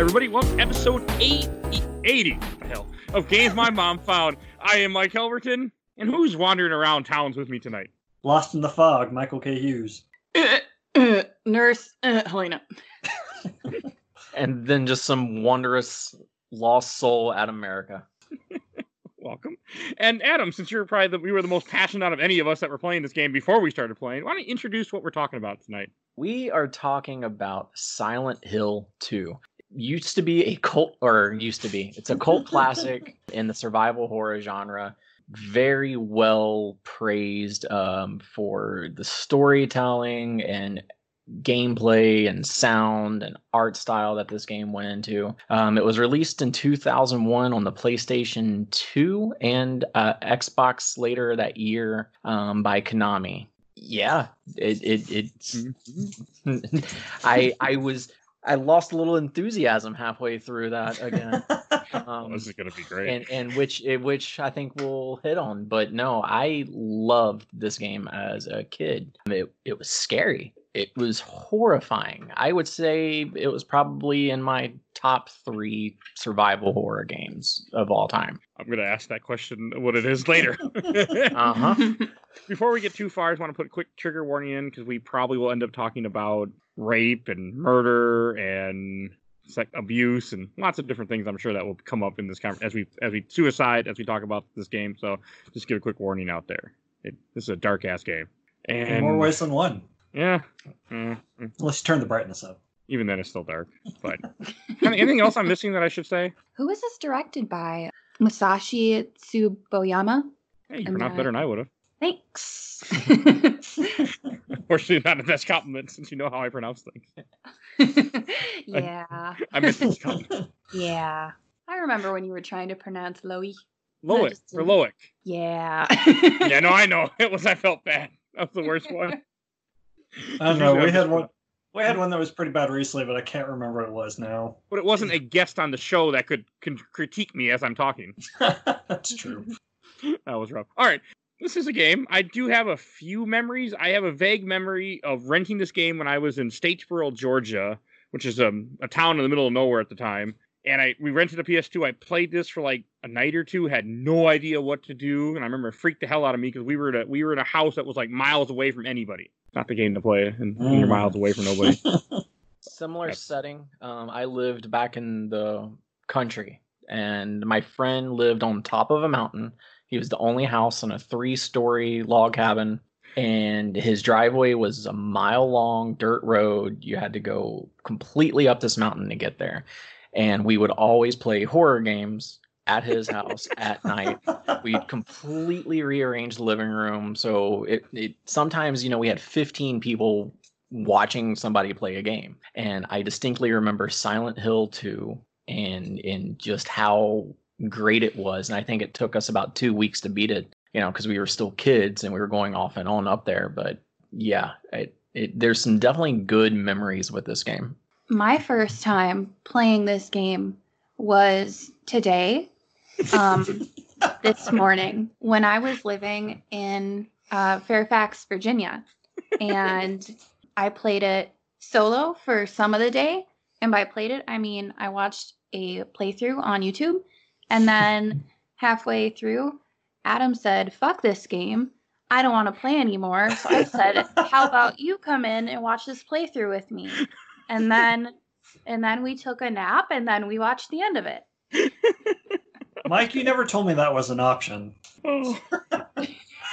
everybody. Welcome to episode 80, 80 the hell, of Games My Mom Found. I am Mike Albertin, and who's wandering around towns with me tonight? Lost in the Fog, Michael K. Hughes. Uh, uh, nurse uh, Helena. and then just some wondrous lost soul Adam Merica. Welcome. And Adam, since you're probably the, we were the most passionate out of any of us that were playing this game before we started playing, why don't you introduce what we're talking about tonight? We are talking about Silent Hill 2. Used to be a cult, or used to be, it's a cult classic in the survival horror genre. Very well praised um, for the storytelling and gameplay and sound and art style that this game went into. Um, it was released in 2001 on the PlayStation 2 and uh, Xbox later that year um, by Konami. Yeah, it it it's. Mm-hmm. I I was I lost a little enthusiasm halfway through that again. Um, this is gonna be great, and and which which I think we'll hit on. But no, I loved this game as a kid. It it was scary it was horrifying. I would say it was probably in my top three survival horror games of all time. I'm going to ask that question what it is later. uh huh. Before we get too far, I just want to put a quick trigger warning in because we probably will end up talking about rape and murder and sex abuse and lots of different things. I'm sure that will come up in this conversation as we as we suicide as we talk about this game. So just give a quick warning out there. It, this is a dark ass game. And in more ways than one. Yeah. Mm-hmm. Let's turn the brightness up. Even then, it's still dark. But anything else I'm missing that I should say? Who was this directed by? Masashi Tsuboyama. Hey, you pronounced better than I would have. Thanks. Unfortunately, not the best compliment since you know how I pronounce things. yeah. I, I miss these compliments. Yeah. I remember when you were trying to pronounce Loic. Loic or Loic. Yeah. yeah, no, I know. It was I felt bad. That was the worst one. I don't know. We had one. We had one that was pretty bad recently, but I can't remember what it was now. But it wasn't a guest on the show that could, could critique me as I'm talking. That's true. that was rough. All right. This is a game. I do have a few memories. I have a vague memory of renting this game when I was in Statesboro, Georgia, which is a, a town in the middle of nowhere at the time. And I we rented a PS2. I played this for like a night or two. Had no idea what to do, and I remember it freaked the hell out of me because we were at a, we were in a house that was like miles away from anybody not the game to play, and mm. you're miles away from nobody. Similar That's... setting. Um, I lived back in the country, and my friend lived on top of a mountain. He was the only house in a three-story log cabin, and his driveway was a mile long dirt road. You had to go completely up this mountain to get there. And we would always play horror games at his house at night. We completely rearranged the living room. So it, it sometimes, you know, we had 15 people watching somebody play a game. And I distinctly remember Silent Hill 2 and and just how great it was. And I think it took us about two weeks to beat it, you know, because we were still kids and we were going off and on up there. But yeah, it, it, there's some definitely good memories with this game. My first time playing this game was today um, this morning when I was living in uh, Fairfax, Virginia. And I played it solo for some of the day. And by played it, I mean I watched a playthrough on YouTube. And then halfway through, Adam said, fuck this game. I don't want to play anymore. So I said, how about you come in and watch this playthrough with me? And then and then we took a nap and then we watched the end of it. Mike, you never told me that was an option. Oh.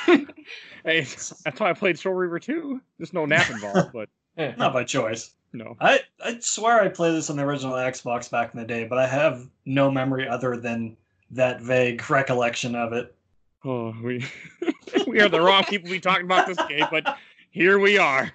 hey, that's why I played Soul Reaver 2. There's no nap involved, but not by choice. No. I, I swear I played this on the original Xbox back in the day, but I have no memory other than that vague recollection of it. Oh, we we are the wrong people to be talking about this game, but here we are.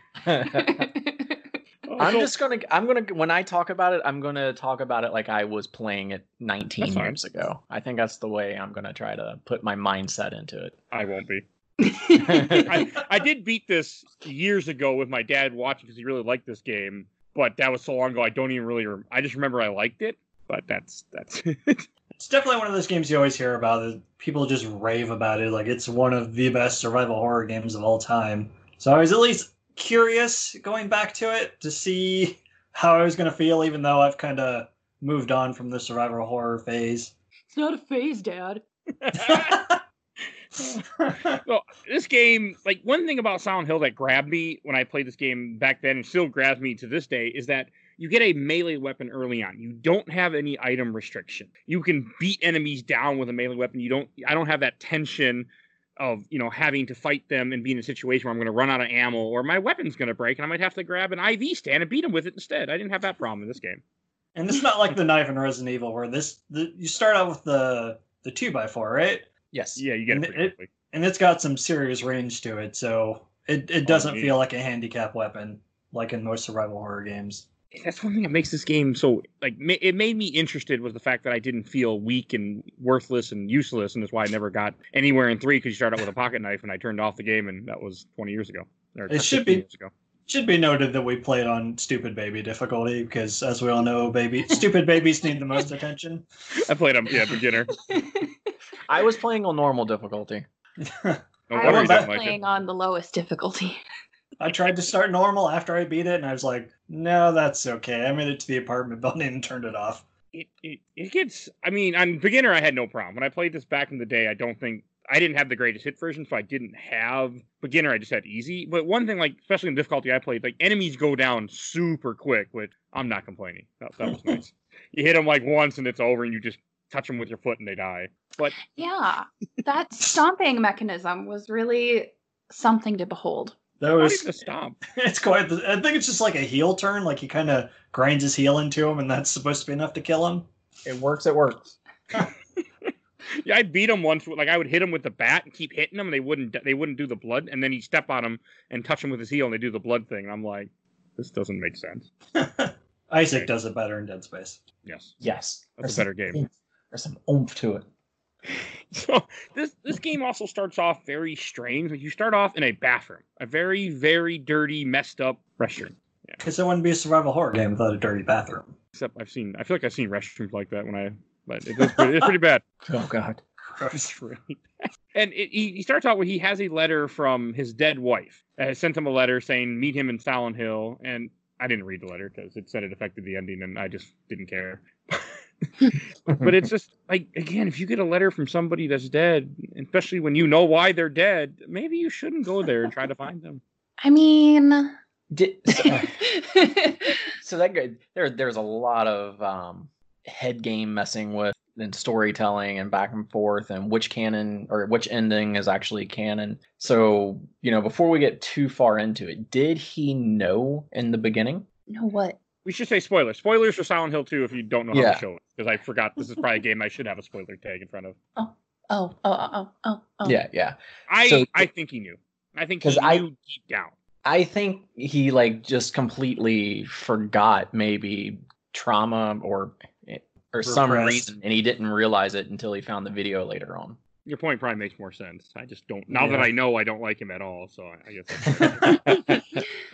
I'm just gonna. I'm gonna. When I talk about it, I'm gonna talk about it like I was playing it 19 years ago. I think that's the way I'm gonna try to put my mindset into it. I won't be. I, I did beat this years ago with my dad watching because he really liked this game, but that was so long ago. I don't even really. Rem- I just remember I liked it, but that's that's. It. it's definitely one of those games you always hear about. That people just rave about it, like it's one of the best survival horror games of all time. So I was at least curious going back to it to see how I was going to feel, even though I've kind of moved on from the survival horror phase. It's not a phase, Dad. well, this game, like one thing about Silent Hill that grabbed me when I played this game back then and still grabs me to this day is that you get a melee weapon early on. You don't have any item restriction. You can beat enemies down with a melee weapon. You don't I don't have that tension of, you know, having to fight them and be in a situation where I'm going to run out of ammo or my weapon's going to break and I might have to grab an IV stand and beat them with it instead. I didn't have that problem in this game. And it's not like the knife in Resident Evil where this the, you start out with the the two by four, right? Yes. Yeah, you get And it it- And it's got some serious range to it, so it, it oh, doesn't yeah. feel like a handicap weapon like in most survival horror games. That's one thing that makes this game so like ma- it made me interested was the fact that I didn't feel weak and worthless and useless, and that's why I never got anywhere in three because you start out with a pocket knife, and I turned off the game, and that was 20 years ago. Or It should be- years ago. Should be noted that we played on stupid baby difficulty because, as we all know, baby stupid babies need the most attention. I played on yeah beginner. I was playing on normal difficulty. I was you like playing on the lowest difficulty. I tried to start normal after I beat it, and I was like, "No, that's okay." I made it to the apartment building and turned it off. It, it it gets. I mean, on beginner, I had no problem. When I played this back in the day, I don't think I didn't have the greatest hit version, so I didn't have beginner. I just had easy. But one thing, like especially in difficulty, I played like enemies go down super quick. Which I'm not complaining. That, that was nice. You hit them like once and it's over, and you just touch them with your foot and they die. But Yeah, that stomping mechanism was really something to behold. That how was did the stomp? it's quite. The, I think it's just like a heel turn. Like he kind of grinds his heel into him, and that's supposed to be enough to kill him. It works. It works. Yeah, I beat him once. Like I would hit him with the bat and keep hitting him. and they wouldn't. They wouldn't do the blood. And then he'd step on him and touch him with his heel, and they do the blood thing. And I'm like, this doesn't make sense. Isaac Okay. does it better in Dead Space. Yes, Yes. that's There's a better some game. There's some oomph to it. So this this game also starts off very strange. Like you start off in a bathroom, a very very dirty, messed up restroom. Because it wouldn't be a survival horror game without a dirty bathroom. Except I've seen, I feel like I've seen restrooms like that when I, but it is pretty, it's pretty bad. Oh God. It's really. And it, he, he starts out where he has a letter from his dead wife. Uh, sent him a letter saying meet him in Silent Hill, and I didn't read the letter because it said it affected the ending, and I just didn't care. But it's just like again, if you get a letter from somebody that's dead, especially when you know why they're dead, maybe you shouldn't go there and try to find them. I mean, Did, so, so that good. There, there's a lot of um, head game messing with and storytelling and back and forth and which canon or which ending is actually canon. So you know, before we get too far into it, did he know in the beginning? no, what? We should say spoilers. Spoilers for Silent Hill 2 if you don't know how Yeah. to show it. Because I forgot this is probably a game I should have a spoiler tag in front of. Oh, oh, oh, oh, oh, oh. oh. Yeah, yeah. I So- I think he knew. I think he 'Cause I- deep down. I think he like just completely forgot maybe trauma or or some Repressed. reason, and he didn't realize it until he found the video later on. Your point probably makes more sense. I just don't. Now that I know, I don't like him at all. So I, I guess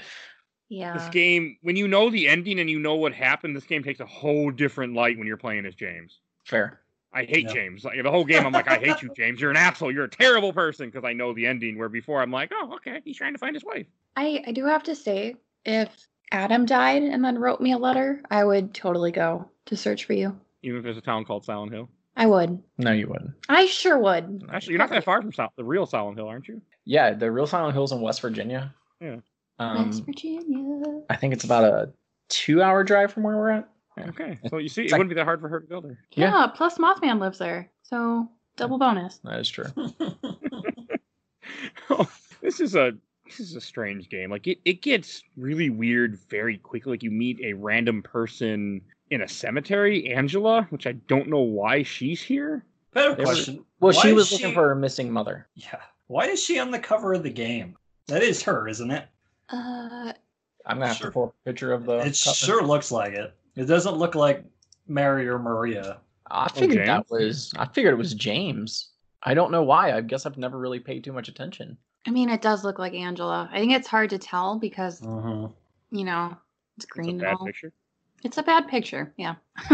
that's this game. When you know the ending and you know what happened, this game takes a whole different light when you're playing as James. Fair. I hate Yeah. James. Like the whole game, I'm like, I hate you, James. You're an asshole. You're a terrible person because I know the ending. Where before, I'm like, oh, okay, he's trying to find his wife. I, I do have to say, if Adam died and then wrote me a letter, I would totally go to search for you. Even if there's a town called Silent Hill. I would. No, you wouldn't. I sure would. Actually, you're not that far from Sil- the real Silent Hill, aren't you? Yeah, the real Silent Hill's in West Virginia. Yeah. Um, West Virginia. I think it's about a two-hour drive from where we're at. Yeah. Okay, so you see, it like- wouldn't be that hard for her to go there. Yeah. Yeah. plus Mothman lives there. So double bonus. That is true. oh, this is a this is a strange game. Like it, it gets really weird very quickly. Like you meet a random person in a cemetery, Angela, which I don't know why she's here. Better They were- question. Well, Why she is was looking for her missing mother. Yeah. Why is she on the cover of the game? That is her, isn't it? Uh, I'm gonna have Sure. to pull a picture of the. it cover. sure looks like it. It doesn't look like Mary or Maria. I figured James? that was. I figured it was James. I don't know why. I guess I've never really paid too much attention. I mean, it does look like Angela. I think it's hard to tell because Mhm. you know it's It's a green. and bad all. picture. It's a bad picture, yeah.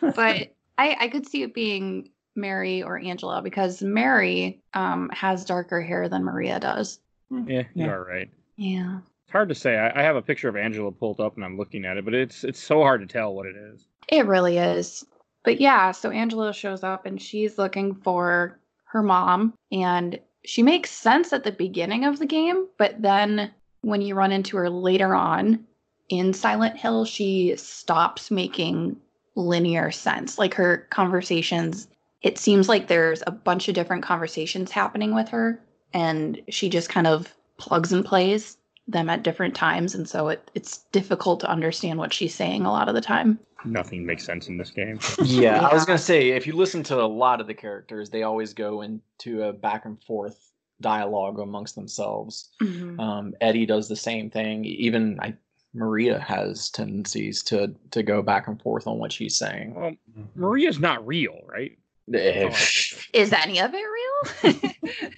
but I, I could see it being Mary or Angela because Mary um, has darker hair than Maria does. Yeah, Yeah. you are right. Yeah. It's hard to say. I, I have a picture of Angela pulled up and I'm looking at it, but it's it's so hard to tell what it is. It really is. But yeah, so Angela shows up and she's looking for her mom and she makes sense at the beginning of the game, but then when you run into her later on in Silent Hill, she stops making linear sense. Like her conversations, it seems like there's a bunch of different conversations happening with her and she just kind of plugs and plays them at different times and so it, it's difficult to understand what she's saying a lot of the time Nothing makes sense in this game. Yeah, I was gonna say if you listen to a lot of the characters, they always go into a back and forth dialogue amongst themselves. Um, Eddie does the same thing. Even I, Maria has tendencies to to go back and forth on what she's saying. Well, Maria's not real, right? Eh, I think Is any of it real?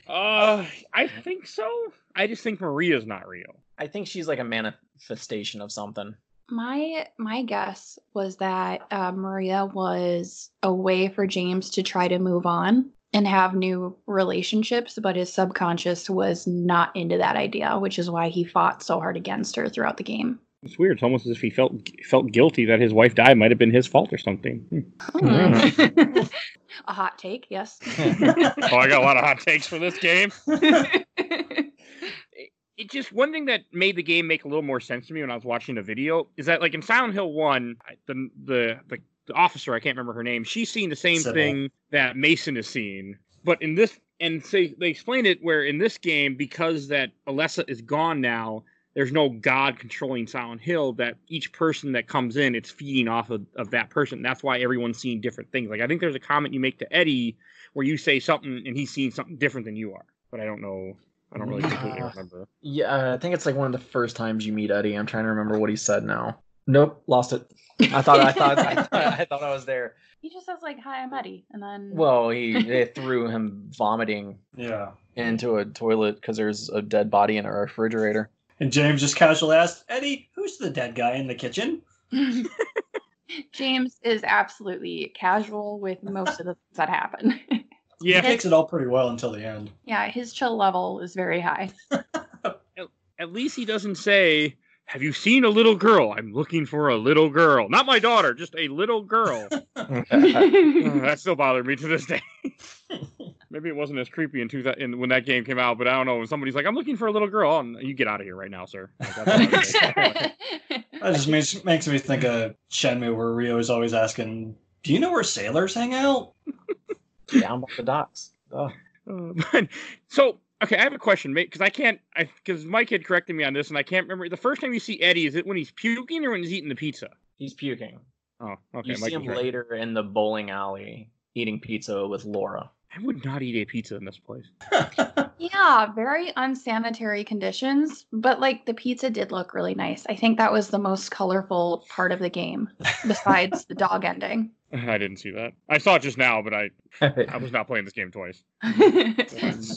Uh, I think so. I just think Maria's not real. I think she's like a manifestation of something. my my guess was that uh, Maria was a way for James to try to move on and have new relationships, but his subconscious was not into that idea, which is why he fought so hard against her throughout the game. It's weird. It's almost as if he felt felt guilty that his wife died might have been his fault or something. Hmm. a hot take, yes. Oh, I got a lot of hot takes for this game. It just one thing that made the game make a little more sense to me when I was watching the video is that like in Silent Hill One, the the the, the officer I can't remember her name, she's seeing the same Cybil. thing that Mason is seeing, but in this and say they explain it where in this game because that Alessa is gone now. There's no God controlling Silent Hill. That each person that comes in, it's feeding off of, of that person. That's why everyone's seeing different things. Like I think there's a comment you make to Eddie where you say something and he's seeing something different than you are. But I don't know. I don't really completely Uh, remember. Yeah, I think it's like one of the first times you meet Eddie. I'm trying to remember what he said now. Nope, lost it. I thought I thought I thought I, thought I was there. he just says like, "Hi, I'm Eddie," and then Well, he they threw him vomiting Yeah. into a toilet because there's a dead body in a refrigerator. And James just casually asked, Eddie, who's the dead guy in the kitchen? James is absolutely casual with most of the things that happen. Yeah, he Yeah, takes it all pretty well until the end. yeah, his chill level is very high. at least he doesn't say, "Have you seen a little girl? I'm looking for a little girl, not my daughter, just a little girl." That still bothered me to this day. Maybe it wasn't as creepy in, two, in when that game came out, but I don't know. When somebody's like, "I'm looking for a little girl," and you get out of here right now, sir. Like, that's what I would say. That just makes, makes me think of Shenmue, where Ryo is always asking, Do you know where sailors hang out? Down by the docks. Oh. Uh, but, so okay, I have a question, mate, because I can't, I because Mike had corrected me on this, and I can't remember the first time you see Eddie. Is it when he's puking or when he's eating the pizza? He's puking. Oh, okay. you Mike see him right. later in the bowling alley eating pizza with Laura. I would not eat a pizza in this place. Yeah, very unsanitary conditions, but like the pizza did look really nice. I think that was the most colorful part of the game, besides the dog ending. I didn't see that. I saw it just now, but I I was not playing this game twice.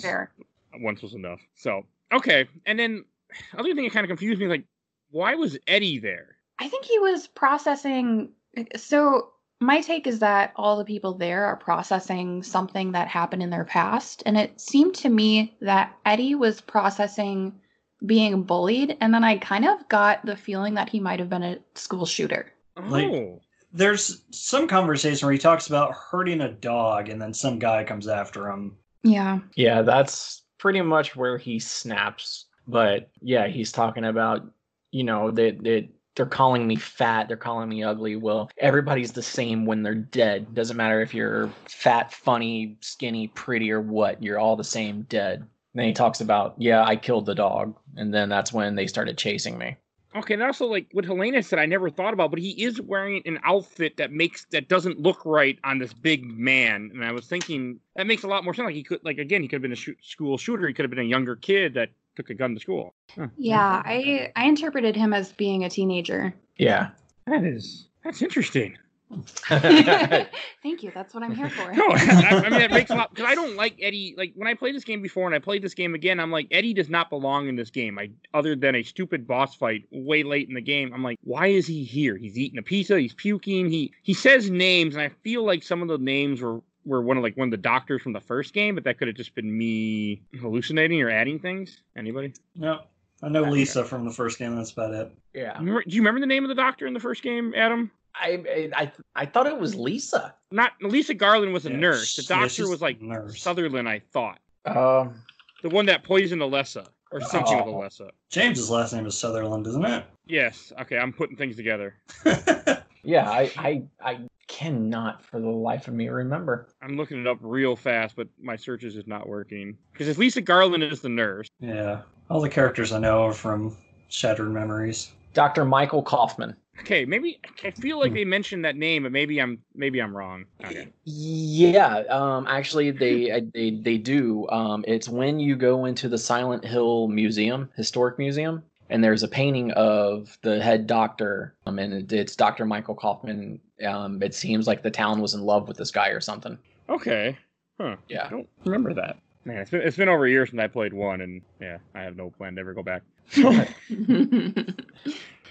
Fair. Once was enough. So okay, and then other thing that kind of confused me, like, why was Eddie there? I think he was processing. So, my take is that all the people there are processing something that happened in their past. And it seemed to me that Eddie was processing being bullied. And then I kind of got the feeling that he might have been a school shooter. Like- Oh, There's some conversation where he talks about hurting a dog, and then some guy comes after him. Yeah. Yeah, that's pretty much where he snaps. But yeah, he's talking about, you know, that, they, they're calling me fat, they're calling me ugly. Well, everybody's the same when they're dead. Doesn't matter if you're fat, funny, skinny, pretty, or what, you're all the same dead. then he talks about, yeah, I killed the dog. And then that's when they started chasing me. okay. And also, like what Helena said, I never thought about, but he is wearing an outfit that makes that doesn't look right on this big man. And I was thinking that makes a lot more sense. Like he could, like again, he could have been a shoot, school shooter. He could have been a younger kid that took a gun to school. Huh. Yeah. I, I interpreted him as being a teenager. Yeah. That is that's interesting. Thank you. That's what I'm here for. No, I, I mean that makes a lot because I don't like Eddie. Like when I played this game before and I played this game again, I'm like Eddie does not belong in this game. I other than a stupid boss fight way late in the game, I'm like, why is he here? He's eating a pizza. He's puking. He he says names, and I feel like some of the names were were one of like one of the doctors from the first game, but that could have just been me hallucinating or adding things. Anybody? No. I know Okay. Lisa from the first game. That's about it. Yeah. Remember- Do you remember the name of the doctor in the first game, Adam? I I I, I thought it was Lisa. Not Lisa Garland was a Yeah, nurse. The sh- yeah, doctor was like nurse. Sutherland, I thought. Um. The one that poisoned Alessa or something with Oh. Alessa. James's last name is Sutherland, isn't it? Yes. Okay, I'm putting things together. Yeah. I I I cannot for the life of me remember. I'm looking it up real fast, but my searches is not working. Because if Lisa Garland is the nurse, yeah. All the characters I know are from Shattered Memories. Dr. Michael Kaufmann. okay, maybe I feel like they mentioned that name, but maybe I'm maybe I'm wrong. Okay. Yeah, um, actually, they they they do. Um, it's when you go into the Silent Hill Museum, historic museum, and there's a painting of the head doctor, um, and it's Dr. Michael Kaufmann. Um, it seems like the town was in love with this guy or something. Okay. Huh. Yeah. I don't remember that. Man, it's been it's been over a year since I played one, and yeah, I have no plan to ever go back.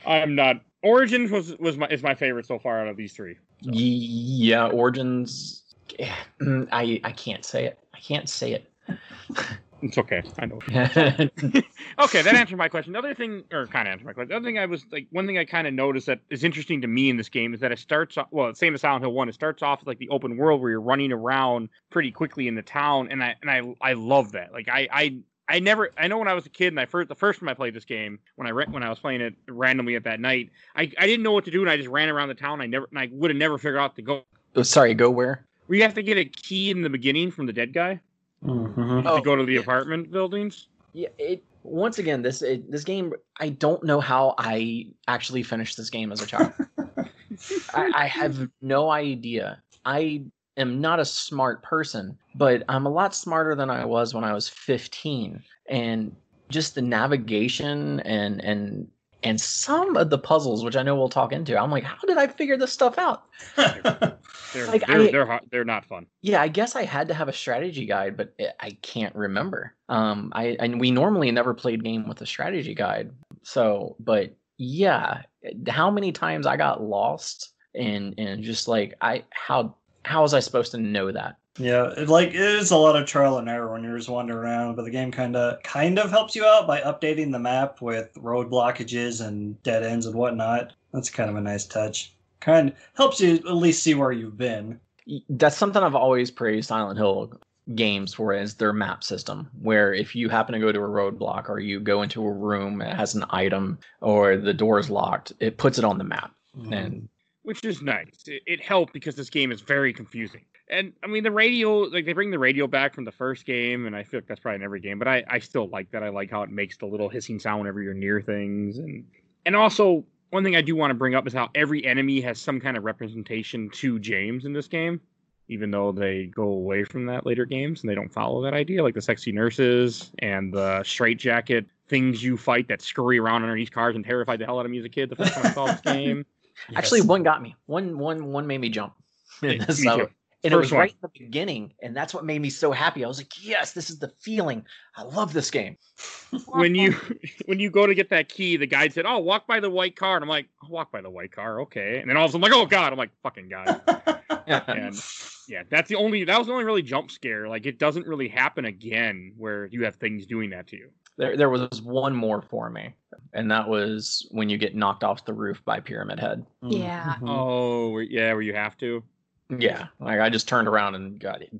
I'm not. Origins was was my is my favorite so far out of these three. So. yeah. Origins. I I can't say it. I can't say it. It's okay. I know. Okay, that answered my question. The other thing, or kind of answered my question. The other thing I was like, one thing I kind of noticed that is interesting to me in this game is that it starts off, well, same as Silent Hill One. It starts off like the open world where you're running around pretty quickly in the town, and I and I I love that. Like I I. I never. I know when I was a kid, and I first the first time I played this game, when I re- when I was playing it randomly at that night, I, I didn't know what to do, and I just ran around the town. I never, and I would have never figured out to go. Oh, sorry, go where? We have to get a key in the beginning from the dead guy Mm-hmm. Oh, to go to the yeah. apartment buildings. Yeah, it once again this it, this game I don't know how I actually finished this game as a child. I, I have no idea. I am not a smart person, but I'm a lot smarter than I was when I was 15. And just the navigation and and and some of the puzzles, which I know we'll talk into, I'm like, how did I figure this stuff out? They're Like, they're I- they're, they're not fun. Yeah, I guess I had to have a strategy guide, but I can't remember. Um, I and we normally never played game with a strategy guide. So, but yeah, how many times I got lost and and just like I how how was I supposed to know that? Yeah, it, like it is a lot of trial and error when you're just wandering around, but the game kind of kind of helps you out by updating the map with road blockages and dead ends and whatnot. That's kind of a nice touch. Kind of helps you at least see where you've been. That's something I've always praised Silent Hill games for is their map system where if you happen to go to a roadblock or you go into a room that has an item or the door is locked it puts it on the map mm-hmm. and which is nice. It, it helped because this game is very confusing. And I mean, the radio, like they bring the radio back from the first game, and I feel like that's probably in every game, but I, I still like that. I like how it makes the little hissing sound whenever you're near things. And, and also, one thing I do want to bring up is how every enemy has some kind of representation to James in this game, even though they go away from that later games and they don't follow that idea, like the sexy nurses and the straight jacket things you fight that scurry around underneath cars and terrified the hell out of me as a kid the first time I saw this game. Actually, one got me. One, one, one made me jump. Me too. And it was one. right in the beginning, and that's what made me so happy. I was like, "Yes, this is the feeling. I love this game." when you when you go to get that key, the guide said, "Oh, walk by the white car," and I'm like, "I'll "Walk by the white car, okay." And then all of a sudden, I'm like, "Oh God!" I'm like, "Fucking guy!" And yeah, that's the only that was the only really jump scare. Like, it doesn't really happen again where you have things doing that to you. there, there was one more for me, and that was when you get knocked off the roof by Pyramid Head. Yeah. Mhm. Oh, where- yeah, where you have to. Yeah, like I just turned around and got it.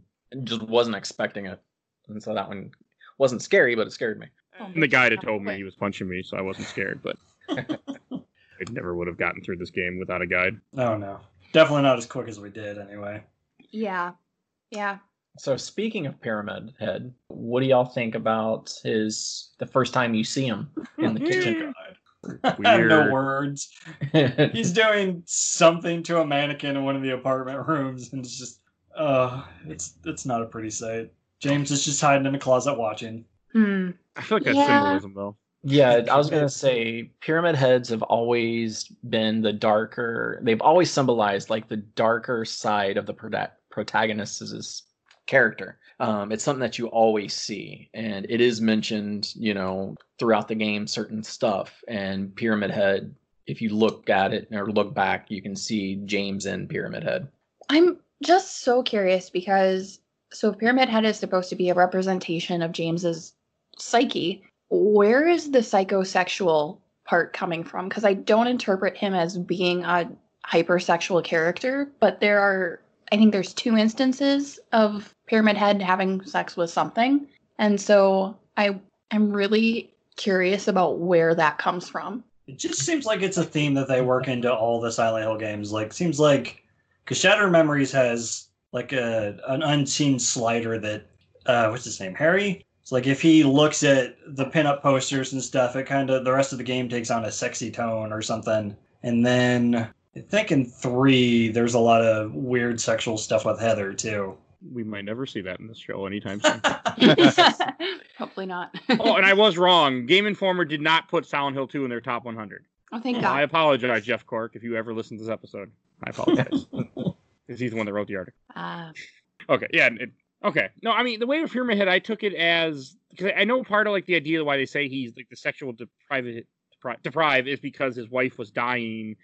Just wasn't expecting it, and so that one wasn't scary, but it scared me. Oh, And the guide had told me he was punching me, so I wasn't scared. But I never would have gotten through this game without a guide. Oh no, definitely not as quick as we did anyway. Yeah. Yeah. So speaking of Pyramid Head, what do y'all think about his the first time you see him in the kitchen? no words. He's doing something to a mannequin in one of the apartment rooms, and it's just, uh, it's it's not a pretty sight. James is just hiding in a closet watching. Hmm. I feel like that's Yeah. symbolism, though. Yeah, I was gonna say pyramid heads have always been the darker. They've always symbolized like the darker side of the prota- protagonist's character. Um, it's something that you always see, and it is mentioned, you know, throughout the game, certain stuff. And Pyramid Head, if you look at it or look back, you can see James in Pyramid Head. I'm just so curious because so Pyramid Head is supposed to be a representation of James's psyche. where is the psychosexual part coming from? Because I don't interpret him as being a hypersexual character, but there are, I think there's two instances of Pyramid Head having sex with something. And so I am really curious about where that comes from. It just seems like it's a theme that they work into all the Silent Hill games. Like, seems like because Shattered Memories has like a an unseen slider that uh, what's his name, Harry. It's like if he looks at the pinup posters and stuff, it kind of the rest of the game takes on a sexy tone or something. And then I think in three, there's a lot of weird sexual stuff with Heather too. We might never see that in this show anytime soon. Hopefully not. oh, and I was wrong. Game Informer did not put Silent Hill 2 in their top 100. Oh, thank God. I apologize, Jeff Cork, if you ever listen to this episode. I apologize. Because he's the one that wrote the article. Uh, Okay, yeah. It, okay. No, I mean, the way of Pyramid Head, I took it as. Because I know part of like the idea why they say he's like the sexual deprive, depri- deprive is because his wife was dying.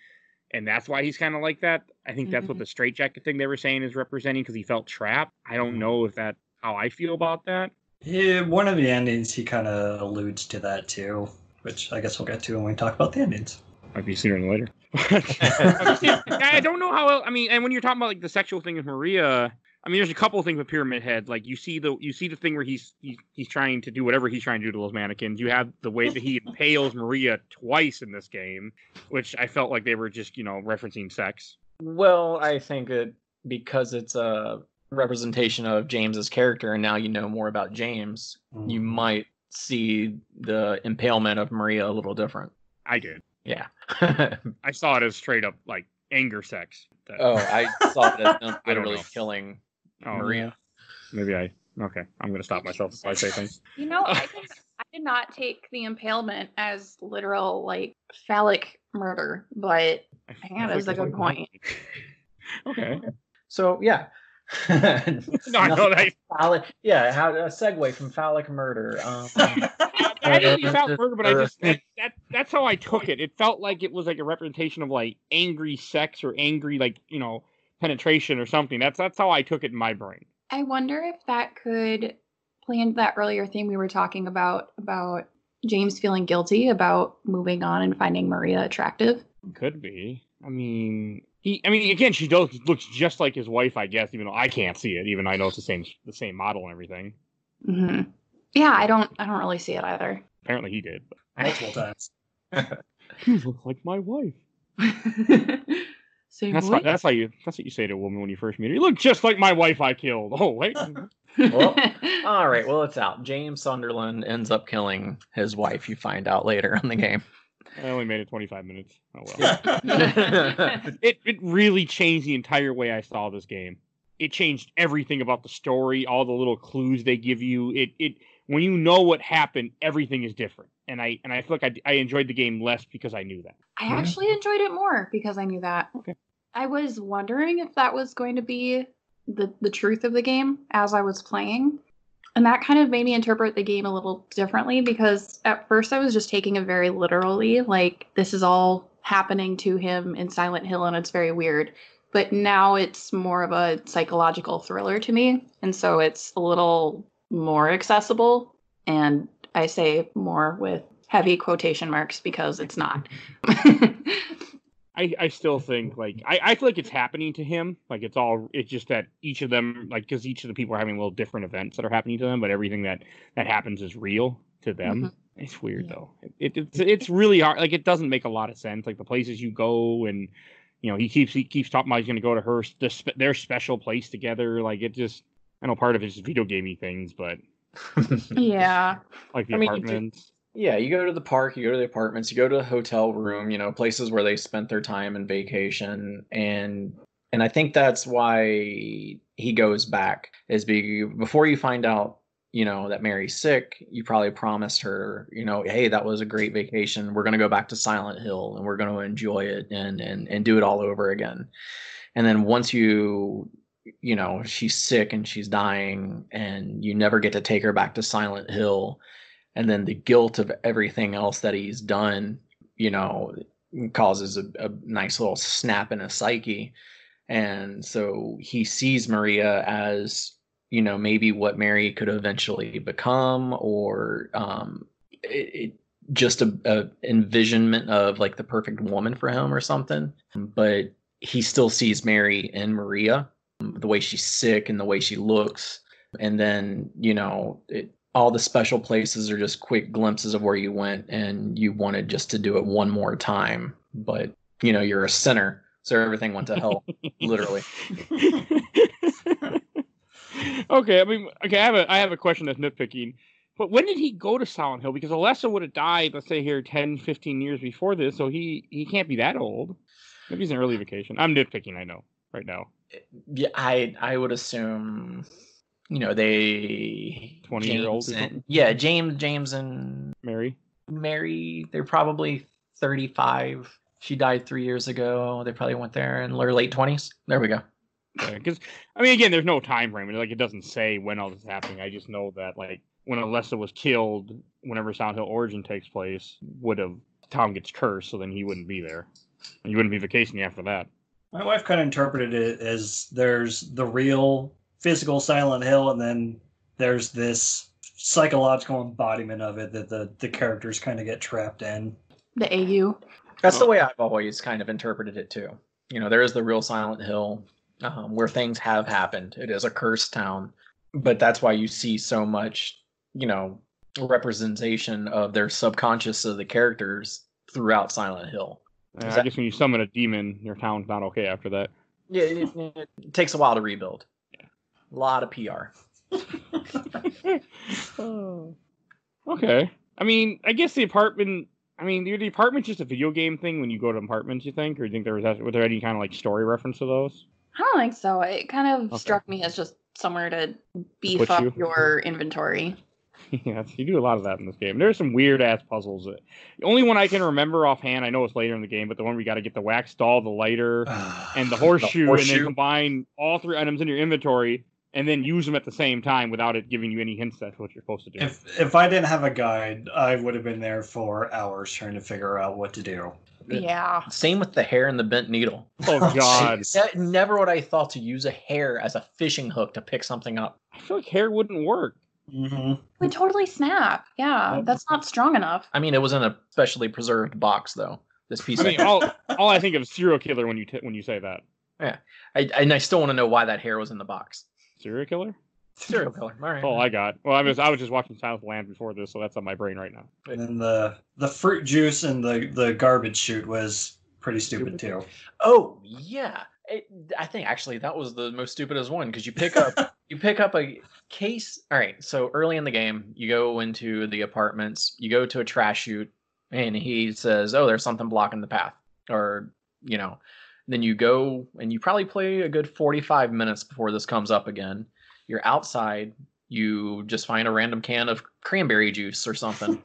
And that's why he's kind of like that. I think that's what Mhm. the straitjacket thing they were saying is representing because he felt trapped. I don't know if that how I feel about that. Yeah, one of the endings he kind of alludes to that too, which I guess we'll get to when we talk about the endings. Might be sooner than later. I don't know how. el- I mean, and when you're talking about like the sexual thing with Maria, I mean, there's a couple of things with Pyramid Head. Like you see the you see the thing where he's he's, he's trying to do whatever he's trying to do to those mannequins. You have the way that he impales Maria twice in this game, which I felt like they were just you know referencing sex. Well, I think that because it's a representation of James's character, and now you know more about James, you Mm. might see the impalement of Maria a little different. I did. Yeah. I saw it as straight up like anger sex. That- oh, I saw it as them literally killing oh, Maria. Maybe I. Okay, I'm gonna stop myself if I say things. you know, I, did, I did not take the impalement as literal, like, phallic murder, but I Yeah, that's a good point. okay. So yeah. No, I know that. Phallic, yeah, how a segue from phallic murder. Um, I didn't think felt murder, but I just that, that that's how I took it. It felt like it was like a representation of like angry sex or angry like you know penetration or something. That's that's how I took it in my brain. I wonder if that could play into that earlier theme we were talking about, about James feeling guilty about moving on and finding Maria attractive. Could be. I mean, he. I mean, again, she does looks just like his wife, I guess. Even though I can't see it, even though I know it's the same the same model and everything. hmm Yeah, I don't, I don't really see it either. Apparently, he did. But multiple times. you look like my wife. Same That's voice. how, that's how you. That's what you say to a woman when you first meet her. You look just like my wife I killed. Oh wait. Well, all right, well, it's out. James Sunderland ends up killing his wife. You find out later in the game. I only made it 25 minutes. Oh well. it it really changed the entire way I saw this game. It changed everything about the story, all the little clues they give you. It it when you know what happened, everything is different. And I and I feel like I, I enjoyed the game less because I knew that. I actually enjoyed it more because I knew that. Okay. I was wondering if that was going to be the the truth of the game as I was playing. And that kind of made me interpret the game a little differently because at first I was just taking it very literally, like this is all happening to him in Silent Hill and it's very weird. But now it's more of a psychological thriller to me, and so it's a little more accessible and I say more with heavy quotation marks because it's not. I, I still think like I, I feel like it's happening to him. Like it's all it's just that each of them like because each of the people are having little different events that are happening to them, but everything that that happens is real to them. Mm-hmm. It's weird Yeah. though. It, it's it's really hard. Like it doesn't make a lot of sense. Like the places you go and you know he keeps he keeps talking about he's going to go to her the, spe- their special place together. Like it just I know part of it's just video gaming things, but yeah. like the I mean, you do- apartments. Yeah, you go to the park, you go to the apartments, you go to the hotel room, you know, places where they spent their time and vacation and and I think that's why he goes back is be, before you find out, you know, that Mary's sick, you probably promised her, you know, hey, that was a great vacation. We're going to go back to Silent Hill and we're going to enjoy it and and and do it all over again. And then once you you know, she's sick and she's dying and you never get to take her back to Silent Hill. And then the guilt of everything else that he's done you know causes a, a nice little snap in his psyche. And so he sees maria as you know maybe what mary could eventually become or um it, it just a, a envisionment of like the perfect woman for him or something. But he still sees Mary and Maria, the way she's sick and the way she looks, and then you know it, all the special places are just quick glimpses of where you went and you wanted just to do it one more time. But you know you're a sinner so everything went to hell literally. Okay i mean okay i have a i have a question that's nitpicking. But when did he go to silent hill? Because alessa would have died let's say here 10 15 years before this so he he can't be that old. Maybe he's an early vacation. I'm nitpicking i know right now yeah i i would assume you know they 20 year old and, yeah james james and mary? Mary they're probably 35 she died three years ago. They probably went there in their late 20s there we go. Because i mean again there's no time frame. Like it doesn't say when all this is happening. I just know that like when alessa was killed whenever silent hill origin takes place would have tom gets cursed so then he wouldn't be there. And you wouldn't be vacationing after that my wife kind of interpreted it as there's the real physical Silent Hill, and then there's this psychological embodiment of it that the the characters kind of get trapped in. The AU. That's the way I've always kind of interpreted it too. You know, there is the real Silent Hill um, where things have happened. It is a cursed town, but that's why you see so much, you know, representation of their subconscious of the characters throughout Silent Hill. Uh, I guess when you summon a demon, your town's not okay after that. Yeah, it, it takes a while to rebuild. Yeah. A lot of PR. oh. Okay. I mean, I guess the apartment. I mean, the, the apartment's just a video game thing when you go to apartments. You think, or you think there was was there any kind of like story reference to those? I don't think so. It kind of okay. struck me as just somewhere to beef up you. your inventory. yes, you do a lot of that in this game. There's some weird ass puzzles. That, The only one I can remember offhand, I know it's later in the game, but the one we got to get the wax doll, the lighter, and the horseshoe, the horseshoe, and then combine all three items in your inventory and then use them at the same time without it giving you any hints as to what you're supposed to do. If if I didn't have a guide, I would have been there for hours trying to figure out what to do. Yeah. Same with the hair and the bent needle. Oh God! never would I thought to use a hair as a fishing hook to pick something up. I feel like hair wouldn't work. Mm-hmm. We totally snap. Yeah, that's not strong enough. I mean, it was in a specially preserved box, though. This piece. I mean, all, all I think of serial killer when you t- when you say that. Yeah, I, and I still want to know why that hair was in the box. Serial killer? Serial killer. All right. Oh, I got. Well, I was I was just watching Southland before this, so that's on my brain right now. And then the the fruit juice and the the garbage chute was pretty stupid too. Oh yeah, it, I think actually that was the most stupidest one because you pick up you pick up a case. All right, so early in the game, you go into the apartments, you go to a trash chute, and he says, "Oh, there's something blocking the path," or you know, then you go and you probably play a good 45 minutes before this comes up again. You're outside, you just find a random can of cranberry juice or something.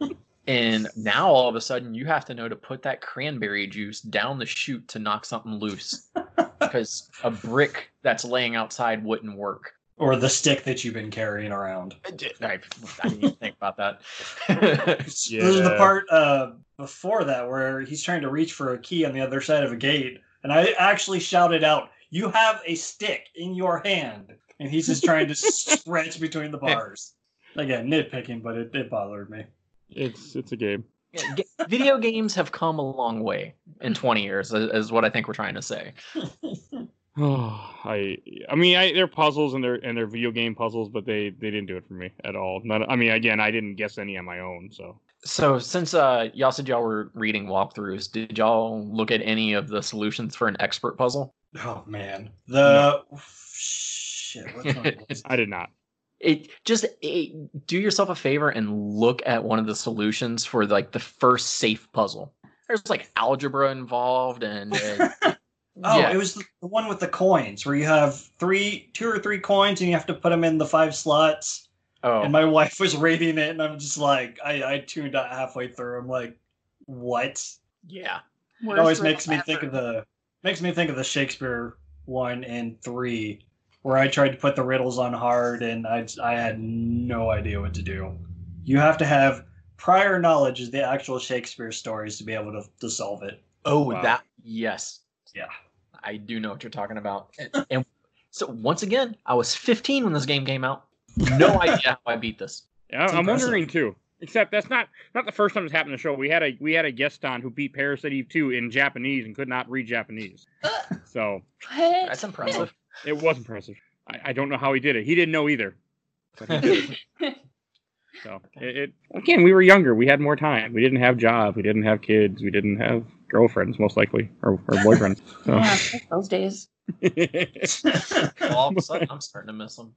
and now all of a sudden you have to know to put that cranberry juice down the chute to knock something loose because a brick that's laying outside wouldn't work or the stick that you've been carrying around. I, I, I didn't even think about that. yeah. There's the part uh, before that where he's trying to reach for a key on the other side of a gate, and I actually shouted out, "You have a stick in your hand," and he's just trying to stretch between the bars. Again, nitpicking, but it, it bothered me. It's it's a game. Yeah, video games have come a long way in 20 years, is what I think we're trying to say. Oh, I I mean I they're puzzles and they're and they're video game puzzles, but they they didn't do it for me at all. Not I mean again I didn't guess any on my own, so. So since uh y'all said y'all were reading walkthroughs, did y'all look at any of the solutions for an expert puzzle? Oh man, the no. shit. I did not. It just it, do yourself a favor and look at one of the solutions for like the first safe puzzle. There's like algebra involved and. and Oh, yeah. it was the one with the coins where you have three, two or three coins, and you have to put them in the five slots. Oh. And my wife was rating it, and I'm just like, I, I tuned out halfway through. I'm like, what? Yeah. It always makes me think of the makes me think of the Shakespeare one and three, where I tried to put the riddles on hard, and I I had no idea what to do. You have to have prior knowledge of the actual Shakespeare stories to be able to, to solve it. Oh, wow. that yes, yeah, I do know what you're talking about. And, and so once again, I was 15 when this game came out. No idea how I beat this. Yeah, I'm wondering too. Except that's not not the first time it's happened To the show. We had a we had a guest on who beat Parasite Eve 2 in Japanese and could not read Japanese. Uh, so That's impressive. it was impressive. I, I don't know how he did it. He didn't know either. But he did it. So it, it again, we were younger. We had more time. We didn't have jobs. We didn't have kids. We didn't have girlfriends, most likely, or, or boyfriends. So. yeah, those days. Well, all of a sudden, I'm starting to miss them.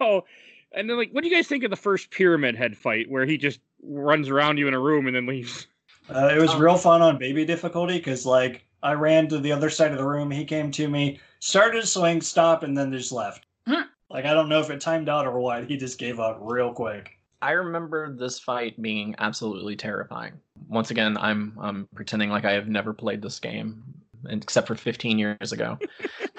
oh, and then like, what do you guys think of the first Pyramid Head fight, where he just runs around you in a room and then leaves? Uh, it was Um, real fun on baby difficulty because like I ran to the other side of the room, he came to me, started to swing, stop, and then just left. Like I don't know if it timed out or what. He just gave up real quick. I remember this fight being absolutely terrifying. Once again, I'm I'm pretending like I have never played this game, except for 15 years ago.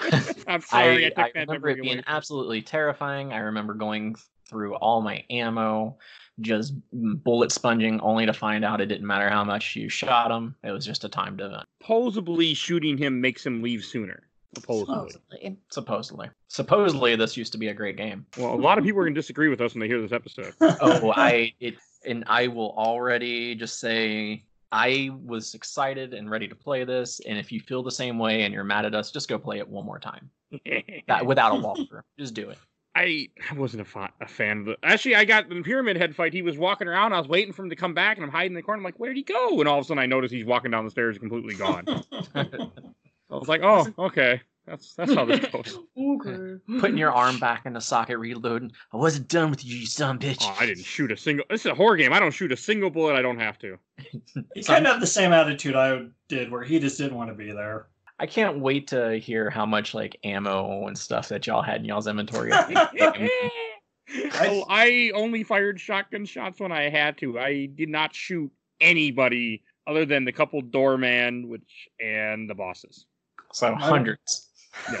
I'm sorry, I, I, took I that remember it being absolutely terrifying. I remember going through all my ammo, just bullet sponging, only to find out it didn't matter how much you shot him. It was just a timed event, Supposedly, shooting him makes him leave sooner. Supposedly. Supposedly. supposedly. Supposedly, this used to be a great game. Well, a lot of people are going to disagree with us when they hear this episode. Oh, I it, and I will already just say I was excited and ready to play this. And if you feel the same way and you're mad at us, just go play it one more time. That without a walkthrough, just do it. I I wasn't a, fa- a fan of it. Actually, I got the Pyramid Head fight. He was walking around. I was waiting for him to come back, and I'm hiding in the corner. I'm like, where'd he go? And all of a sudden, I notice he's walking down the stairs, completely gone. I was like, oh, okay, that's that's how this goes. Okay. Putting your arm back in the socket, reloading. I wasn't done with you, you son bitch. Oh, I didn't shoot a single. This is a horror game. I don't shoot a single bullet. I don't have to. He kind of had the same attitude I did, where he just didn't want to be there. I can't wait to hear how much like ammo and stuff that y'all had in y'all's inventory. at the game. Well, I only fired shotgun shots when I had to. I did not shoot anybody other than the couple doorman, which and the bosses. So hundreds.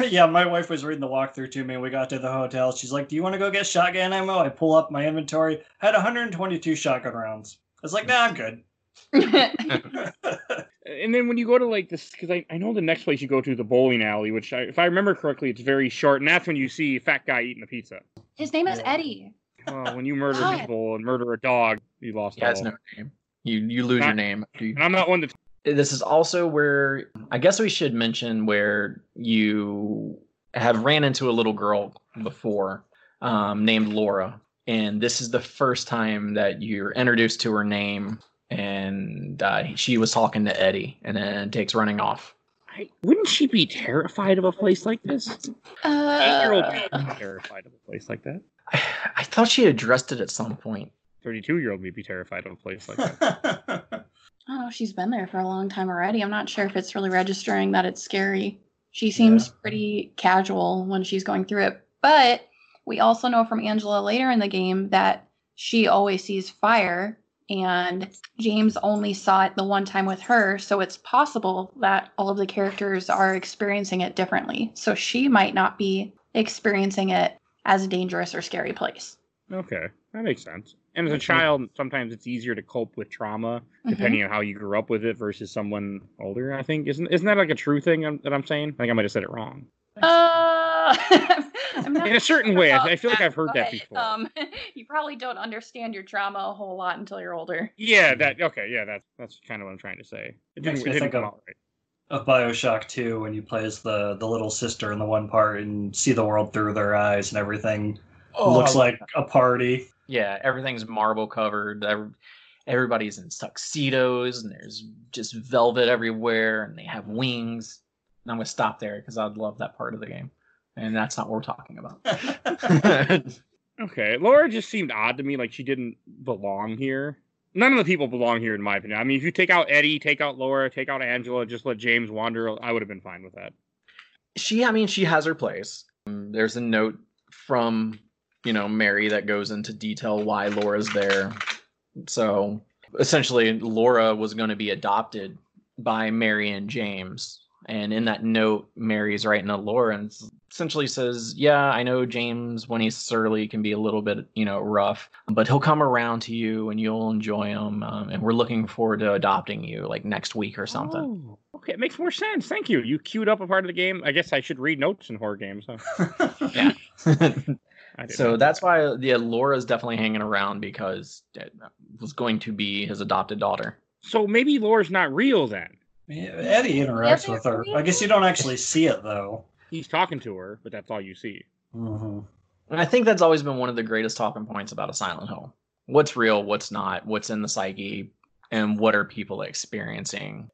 yeah, my wife was reading the walkthrough to me. We got to the hotel. She's like, "Do you want to go get shotgun ammo?" I pull up my inventory. I had 122 shotgun rounds. I was like, "Nah, I'm good." And then when you go to like this, because I, I know the next place you go to the bowling alley, which I, if I remember correctly, it's very short, and that's when you see a fat guy eating a pizza. His name is Yeah. Eddie. Oh, when you murder God. people and murder a dog, you lost He has all. no name. You you lose your name. you- And I'm not one to this is also where I guess we should mention where you have ran into a little girl before um, named Laura, and this is the first time that you're introduced to her name, and uh, she was talking to Eddie, and then takes running off. I, wouldn't she be terrified of a place like this? Eight-year-old Uh, be terrified of a place like that. I, I thought she addressed it at some point. Thirty-two-year-old me be terrified of a place like that. I don't know. She's been there for a long time already. I'm not sure if it's really registering that it's scary. She seems Yeah. pretty casual when she's going through it. But we also know from Angela later in the game that she always sees fire, and James only saw it the one time with her. So it's possible that all of the characters are experiencing it differently. So she might not be experiencing it as a dangerous or scary place. okay, that makes sense. And as a child, sometimes it's easier to cope with trauma Mhm. depending on how you grew up with it versus someone older. I think isn't isn't that like a true thing I'm- that I'm saying? I think I might have said it wrong. Uh, In a certain sure way, I, I feel like I've heard that before. Um, you probably don't understand your trauma a whole lot until you're older. yeah, that okay. Yeah, that's that's kind of what I'm trying to say. It Makes didn't, me it didn't think come of- out right. of Bioshock 2 when you play as the the little sister in the one part and see the world through their eyes and everything looks like a party. Yeah, everything's marble covered. Everybody's in tuxedos, and there's just velvet everywhere, and they have wings. And I'm gonna stop there because I'd love that part of the game, and that's not what we're talking about. Okay, Laura just seemed odd to me, like she didn't belong here. None of the people belong here, in my opinion. I mean, if you take out Eddie, take out Laura, take out Angela, just let James wander, I would have been fine with that. she, I mean, she has her place. Um, There's a note from you know Mary that goes into detail why Laura's there. So essentially, Laura was going to be adopted by Mary and James. And in that note, Mary's writing to Laura and essentially says, Yeah, I know James, when he's surly, can be a little bit, you know, rough, but he'll come around to you and you'll enjoy him. Um, and we're looking forward to adopting you like next week or something. Oh, okay, it makes more sense. Thank you. You queued up a part of the game. I guess I should read notes in horror games. Huh? Yeah. I didn't So know that's that. why yeah, Laura's definitely hanging around because it was going to be his adopted daughter. So maybe Laura's not real then. Yeah, Eddie interacts Yeah, with her. they're I guess you don't actually see it though. He's talking to her, but that's all you see. hmm And I think that's always been one of the greatest talking points about a Silent Hill. What's real, what's not, what's in the psyche, and what are people experiencing?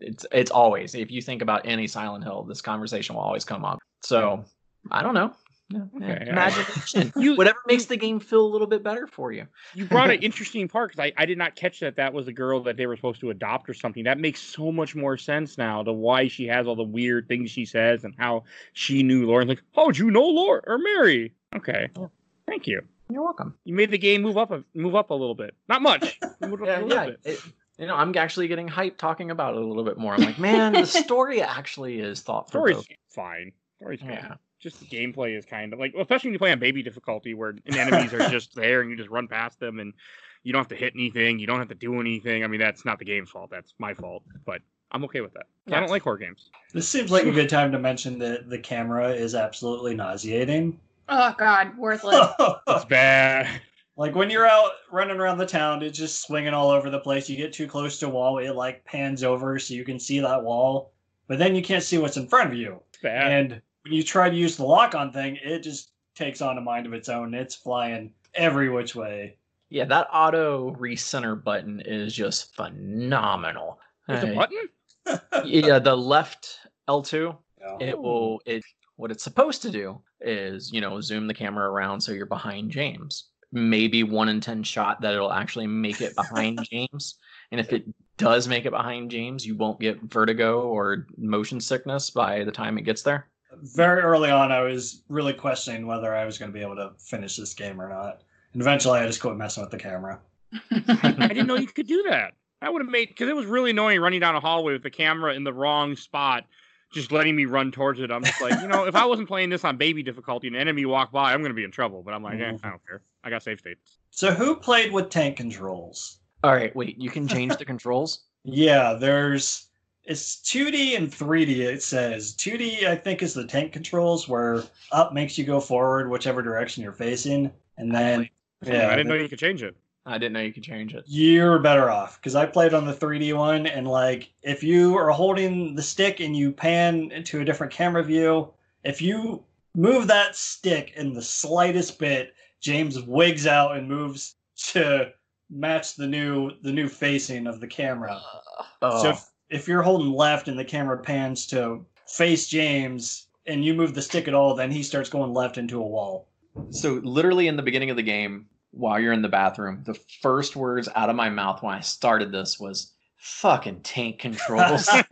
It's it's always if you think about any Silent Hill, this conversation will always come up. So I don't know. Yeah, Okay, yeah. Imagination. You- Whatever makes the game feel a little bit better for you. You brought an interesting part because I, I did not catch that that was the girl that they were supposed to adopt or something. That makes so much more sense now to why she has all the weird things she says and how she knew Lauren. Like, oh, how would you know Laura or Mary? Okay, Yeah. thank you. You're welcome. You made the game move up a move up a little bit. Not much. Yeah, a little yeah. bit. it- you know, I'm actually getting hyped talking about it a little bit more. I'm like, man, the story actually is thought Story's fine. Story's fine. Yeah. Just the gameplay is kind of like, well, especially when you play on baby difficulty, where enemies are just there and you just run past them and you don't have to hit anything, you don't have to do anything. I mean, that's not the game's fault. That's my fault. But I'm okay with that. I don't like horror games. This seems like a good time to mention that the camera is absolutely nauseating. Oh God, worthless. It's bad. like when you're out running around the town, it's just swinging all over the place. You get too close to a wall, it like pans over so you can see that wall, but then you can't see what's in front of you. Bad. And when you try to use the lock on thing, it just takes on a mind of its own. It's flying every which way. Yeah, that auto recenter button is just phenomenal. There's a Uh, button. yeah, the left L2, Yeah. it will it what it's supposed to do is, you know, zoom the camera around so you're behind James. Maybe one in ten shot that it'll actually make it behind James. And if it does make it behind James, you won't get vertigo or motion sickness by the time it gets there. Very early on, I was really questioning whether I was going to be able to finish this game or not. And eventually, I just quit messing with the camera. I didn't know you could do that. That would have made because it was really annoying running down a hallway with the camera in the wrong spot, just letting me run towards it. I'm just like, you know, if I wasn't playing this on baby difficulty and an enemy walked by, I'm gonna be in trouble. But I'm like, eh, Mhm. I don't care. I got save states. So, who played with tank controls? All right, wait, you can change the controls? Yeah, there's it's 2D and 3D. It says 2D. I think is the tank controls, where up makes you go forward whichever direction you're facing, and then yeah, I didn't know you could change it. I didn't know you could change it. you're better off because I played on the 3D one, and like if you are holding the stick and you pan into a different camera view, if you move that stick in the slightest bit, James wigs out and moves to match the new the new facing of the camera. Uh, oh. So if, if you're holding left and the camera pans to face James and you move the stick at all, then he starts going left into a wall. So literally in the beginning of the game, while you're in the bathroom, the first words out of my mouth when I started this was "fucking tank controls."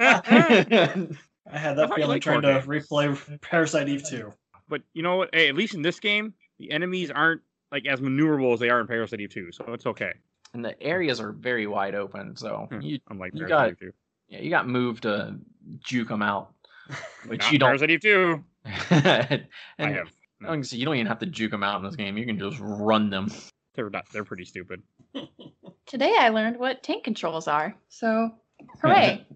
I had that thought you feeling liked trying to replay Parasite Eve 2. But you know what? Hey, at least in this game, the enemies aren't like as maneuverable as they are in Parasite Eve 2, so it's okay. and the areas are very wide open, so Hmm. you Unlike You Parasite got- Eve 2. Yeah, you got moved to juke them out, which Not you don't. Parasite Eve 2. and I have. I can you don't even have to juke them out in this game. You can just run them. They're not. They're pretty stupid. Today I learned what tank controls are. So, hooray!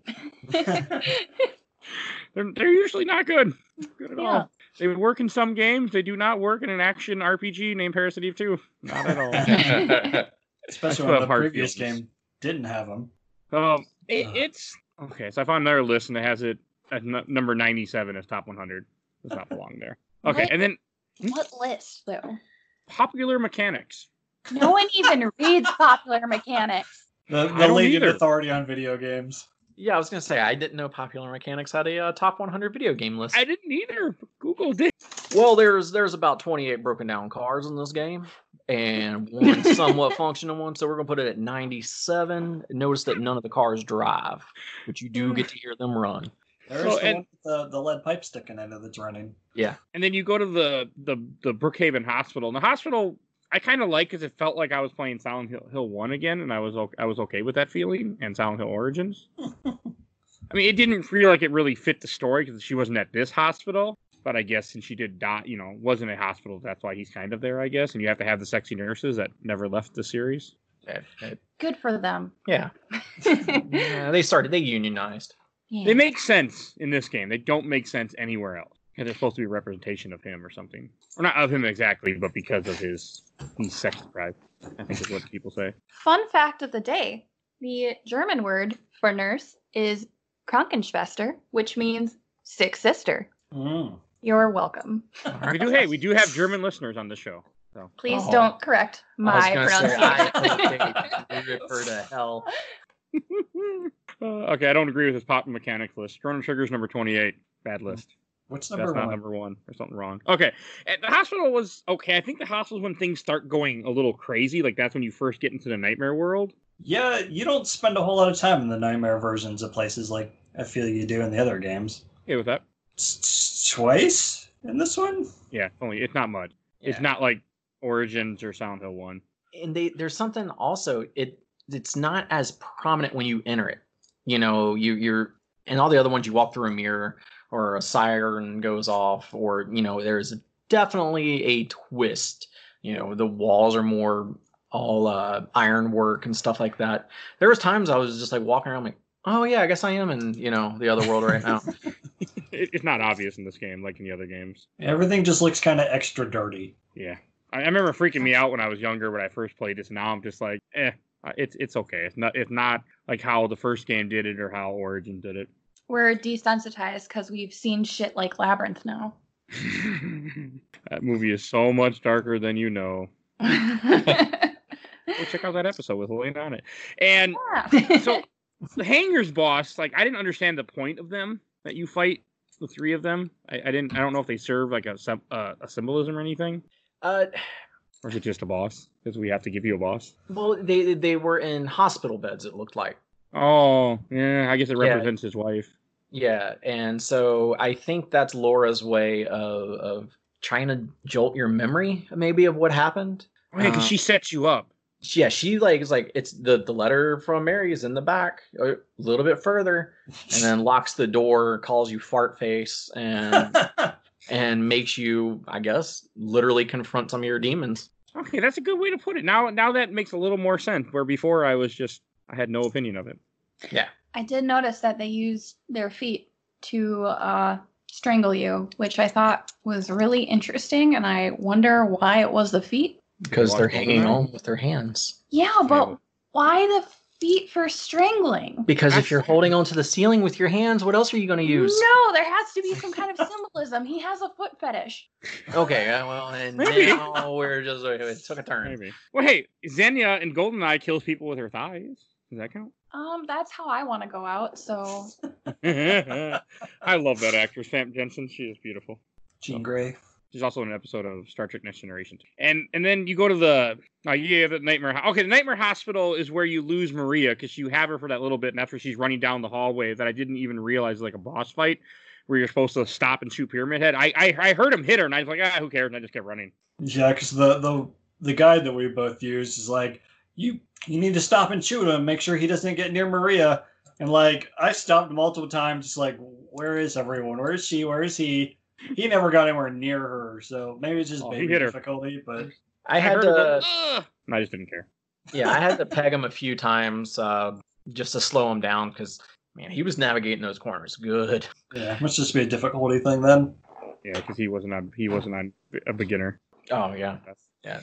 They're they're usually not good. Good at Yeah. all. They would work in some games. They do not work in an action RPG named Parasite Eve 2. Not at all. Especially when the previous feelings. game didn't have them. Um, it, Ugh. it's okay. So I found another list and it has it at n- number ninety-seven as top one hundred. Does not belong there. Okay, What? and then what list though? popular mechanics. No one even reads popular mechanics. The, the leading either. authority on video games. yeah, I was gonna say I didn't know Popular Mechanics had a uh, top 100 video game list. I didn't either. Google did. Well, there's there's about 28 broken down cars in this game, and one somewhat functional one. So we're gonna put it at 97. Notice that none of the cars drive, but you do get to hear them run. There's So, the and- the, the lead pipe sticking in it that's running. Yeah. And then you go to the the the Brookhaven Hospital. And the hospital I kind of like because it felt like I was playing Silent Hill, Hill One again, and I was okay, I was okay with that feeling and Silent Hill Origins. I mean, it didn't feel like it really fit the story because she wasn't at this hospital. But I guess since she did die, you know, wasn't a hospital, that's why he's kind of there, I guess. And you have to have the sexy nurses that never left the series. It- it- Good for them. yeah, yeah, they started. They unionized. Yeah. They make sense in this game. They don't make sense anywhere else. Yeah, there's supposed to be a representation of him or something, or not of him exactly, but because of his he's sex drive, I think is what people say. Fun fact of the day the German word for nurse is Krankenschwester, which means sick sister. Mm. You're welcome. We do. Hey, we do have German listeners on this show. So Please Oh. don't correct my was gonna say, I pronunciation. okay, refer to hell. uh, okay, I don't agree with his pop mechanics list. Chrono Trigger's number twenty-eight. Bad list. What's number That's number not one? number one. There's something wrong. Okay, and the hospital was okay. I think the hospital is when things start going a little crazy. Like that's when you first get into the nightmare world. Yeah, you don't spend a whole lot of time in the nightmare versions of places like I feel you do in the other games. Okay, with that. Twice in this one? Yeah, only it's not mud. It's not like Origins or Silent Hill One. and they there's something also it it's not as prominent when you enter it you know you you're and all the other ones you walk through a mirror or a siren goes off or you know there's definitely a twist you know the walls are more all uh ironwork and stuff like that there was times i was just like walking around like oh yeah i guess i am in you know the other world right now It, it's not obvious in this game like in the other games. Everything just looks kind of extra dirty. Yeah, I, I remember freaking me out when I was younger when I first played this. Now I'm just like, eh, it's it's okay. It's not it's not like how the first game did it or how Origin did it. We're desensitized because we've seen shit like Labyrinth now. that movie is so much darker than you know. yeah. Go check out that episode with Elaine on it. And so the hangers boss, like I didn't understand the point of them that you fight the three of them. I, I didn't. I don't know if they serve like a uh, a symbolism or anything, uh or is it just a boss? Because we have to give you a boss. well they they were in hospital beds it looked like Oh, yeah. I guess it Yeah. represents his wife. Yeah, and so I think that's Laura's way of of trying to jolt your memory, maybe of what happened. Oh, yeah, because Uh, she sets you up. She- Yeah, she like is like it's the the letter from Mary is in the back a little bit further, and then locks the door, calls you fart face, and and makes you, I guess, literally confront some of your demons. Okay, that's a good way to put it. Now, now that makes a little more sense. Where before I was just I had no opinion of it. Yeah. I did notice that they used their feet to uh, strangle you, which I thought was really interesting, and I wonder why it was the feet. Because they're hanging on with their hands. Yeah, but why the feet for strangling? Because if you're holding onto the ceiling with your hands, what else are you going to use? No, there has to be some kind of symbolism. He has a foot fetish. Okay, uh, well, and Maybe. now we're just it took a turn. Maybe. Well, hey, Xenia in GoldenEye kills people with her thighs. Does that count? Um, that's how I want to go out. So I love that actress, Famke Janssen. She is beautiful. Jean Grey. She's also an episode of Star Trek Next Generation. And and then you go to the uh, yeah the nightmare. Okay, the nightmare hospital is where you lose Maria because you have her for that little bit, and after she's running down the hallway that I didn't even realize like a boss fight where you're supposed to stop and shoot Pyramid Head. I I, I heard him hit her, and I was like, ah, who cares? And I just kept running. Yeah, because the, the the guide that we both used is like you you need to stop and shoot him, make sure he doesn't get near Maria. And like I stopped multiple times, just like where is everyone? Where is she? Where is he? He never got anywhere near her, so maybe it's just Oh, baby hit her. difficulty. But I had heard to, "Ugh," and I just didn't care. yeah, I had to peg him a few times uh, just to slow him down because man, he was navigating those corners good. yeah, must just be a difficulty thing then. Yeah, because he wasn't on he wasn't on a beginner. Oh yeah, That's-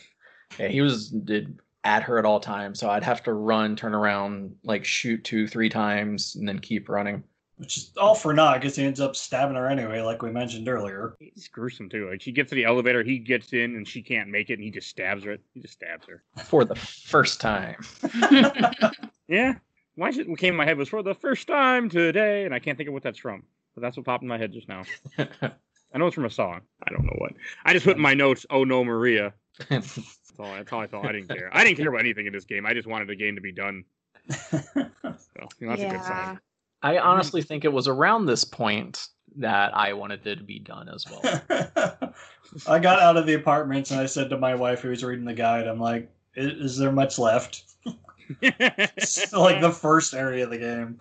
yeah, he was did at her at all times, so I'd have to run, turn around, like shoot two, three times, and then keep running. Which is all for naught because he ends up stabbing her anyway, like we mentioned earlier. He's gruesome too. Like she gets to the elevator, he gets in, and she can't make it, and he just stabs her. He just stabs her. For the first time. Yeah. Why should what came in my head was for the first time today, and I can't think of what that's from. But that's what popped in my head just now. I know it's from a song. I don't know what. I just put in my notes, "Oh no, Maria." That's all. That's all I thought. I didn't care. I didn't care about anything in this game. I just wanted the game to be done. So you know, that's a good sign. I honestly think it was around this point that I wanted it to be done as well. I got out of the apartments and I said to my wife who was reading the guide, I'm like, is, is there much left? Like the first area of the game.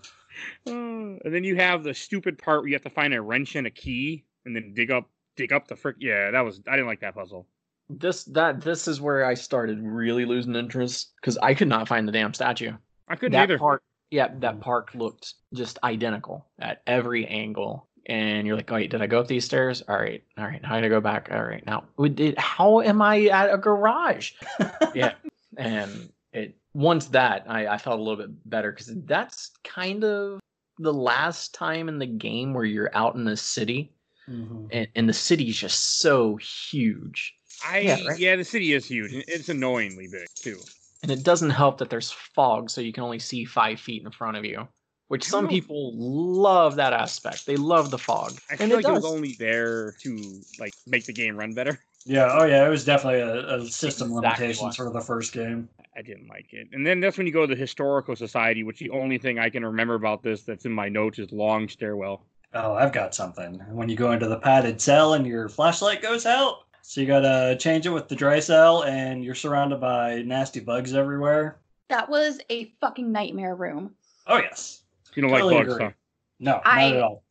Uh, and then you have the stupid part where you have to find a wrench and a key, and then dig up dig up the frick. Yeah, that was. I didn't like that puzzle. this that this is where I started really losing interest because I could not find the damn statue. I couldn't that either. park, yeah, that park looked just identical at every angle, and you're like, "Oh, wait, did I go up these stairs? All right, all right. How did I go back? All right, now we did. How am I at a garage? yeah, and it once that I, I felt a little bit better because that's kind of the last time in the game where you're out in the city, Mhm. and, and the city's just so huge. I Yeah, yeah, the city is huge. It's annoyingly big too. And it doesn't help that there's fog, so you can only see five feet in front of you. Which I some don't- people love that aspect. They love the fog, I and feel it like it was only there to like make the game run better. Yeah, oh yeah, it was definitely a, a system Exactly limitation for the first game. I didn't like it. And then that's when you go to the historical society, which the only thing I can remember about this that's in my notes is long stairwell. Oh, I've got something. When you go into the padded cell and your flashlight goes out, so you gotta change it with the dry cell, and you're surrounded by nasty bugs everywhere. That was a fucking nightmare room. Oh yes, You don't Totally like bugs, agree. huh? no, not I- at all.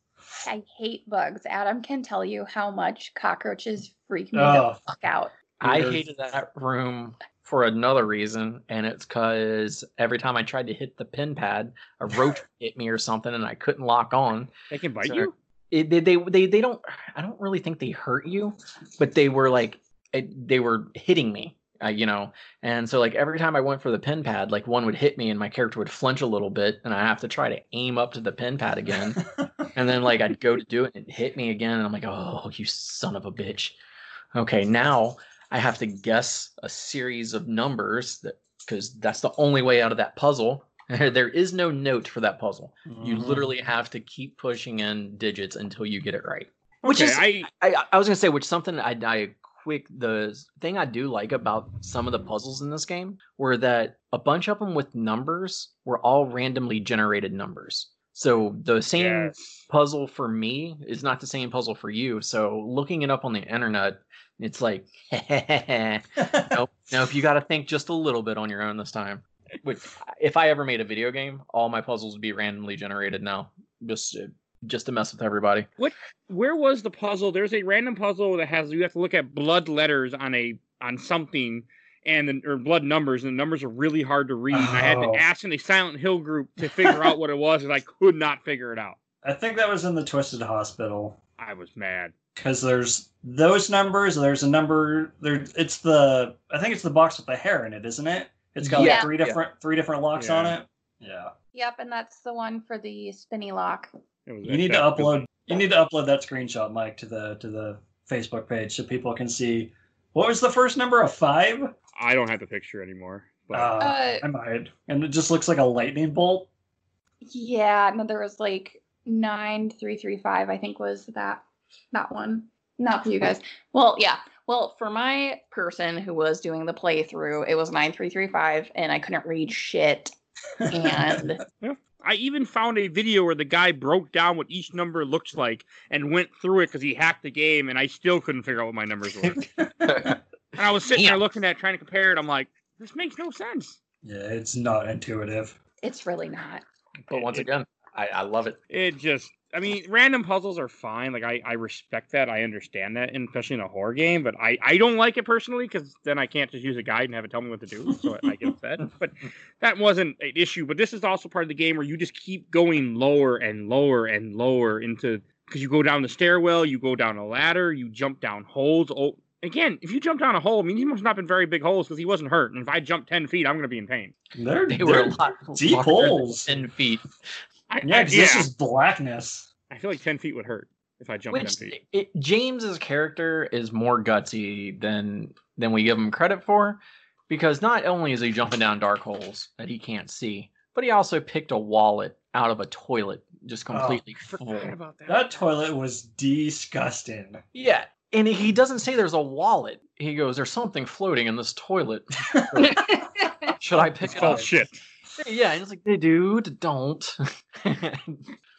I hate bugs. Adam can tell you how much cockroaches freak me Oh. the fuck out. I hated that room for another reason, and it's because every time I tried to hit the pin pad, a roach hit me or something, and I couldn't lock on. They can bite So- you. It, they, they they they don't. I don't really think they hurt you, but they were like it, they were hitting me. Uh, you know, and so like every time I went for the pin pad, like one would hit me and my character would flinch a little bit, and I have to try to aim up to the pin pad again. And then like I'd go to do it and it hit me again, and I'm like, oh, you son of a bitch. Okay, now I have to guess a series of numbers that because that's the only way out of that puzzle. there is no note for that puzzle. You Mhm. literally have to keep pushing in digits until you get it right. Which okay, is I I, I was gonna say, which something I, I quick the thing I do like about some of the puzzles in this game were that a bunch of them with numbers were all randomly generated numbers. So the same yes. puzzle for me is not the same puzzle for you. So looking it up on the internet, it's like, nope, nope. You got to think just a little bit on your own this time. Which, if I ever made a video game, all my puzzles would be randomly generated now, just to, just to mess with everybody. What? Where was the puzzle? There's a random puzzle that has you have to look at blood letters on a on something and then or blood numbers and the numbers are really hard to read. And I had Oh. to ask in a Silent Hill group to figure out what it was and I could not figure it out. I think that was in the Twisted Hospital I was mad. because there's those numbers. There's a number there. It's the I think it's the box with the hair in it, isn't it? It's got Yeah. like three different three different locks on it. Yeah. Yep, and that's the one for the spinny lock. You need to that- upload. You need to upload that screenshot, Mike, to the to the Facebook page so people can see. What was the first number? of five? I don't have the picture anymore. But Uh, Uh, I might. And it just looks like a lightning bolt. Yeah, no, there was like nine three three five. I think was that that one. Not for you guys. Well, yeah. Well, for my person who was doing the playthrough, it was nine three three five, and I couldn't read shit. And I even found a video where the guy broke down what each number looks like and went through it because he hacked the game, and I still couldn't figure out what my numbers were. and I was sitting there looking at it, trying to compare it. I'm like, this makes no sense. yeah, it's not intuitive. it's really not. But once It- again, I, I love it. It just, I mean, random puzzles are fine. Like, I, I respect that. I understand that, and especially in a horror game. But I, I don't like it personally because then I can't just use a guide and have it tell me what to do. So I get upset. But that wasn't an issue. But this is also part of the game where you just keep going lower and lower and lower into because you go down the stairwell, you go down a ladder, you jump down holes. Oh, again, if you jump down a hole, I mean, he must not been very big holes because he wasn't hurt. And if I jump ten feet, I'm going to be in pain. They're, They were they're a lot deep holes. ten feet. I, yeah, I, because this is blackness. I feel like ten feet would hurt if I jumped Which ten feet. it, James's character is more gutsy than than we give him credit for, because not only is he jumping down dark holes that he can't see, but he also picked a wallet out of a toilet just oh, completely full. About that. That toilet was disgusting. Yeah, and he doesn't say there's a wallet. He goes, "There's something floating in this toilet. Should I pick It's it called up?" shit. Yeah, and it's like, hey, dude, don't. I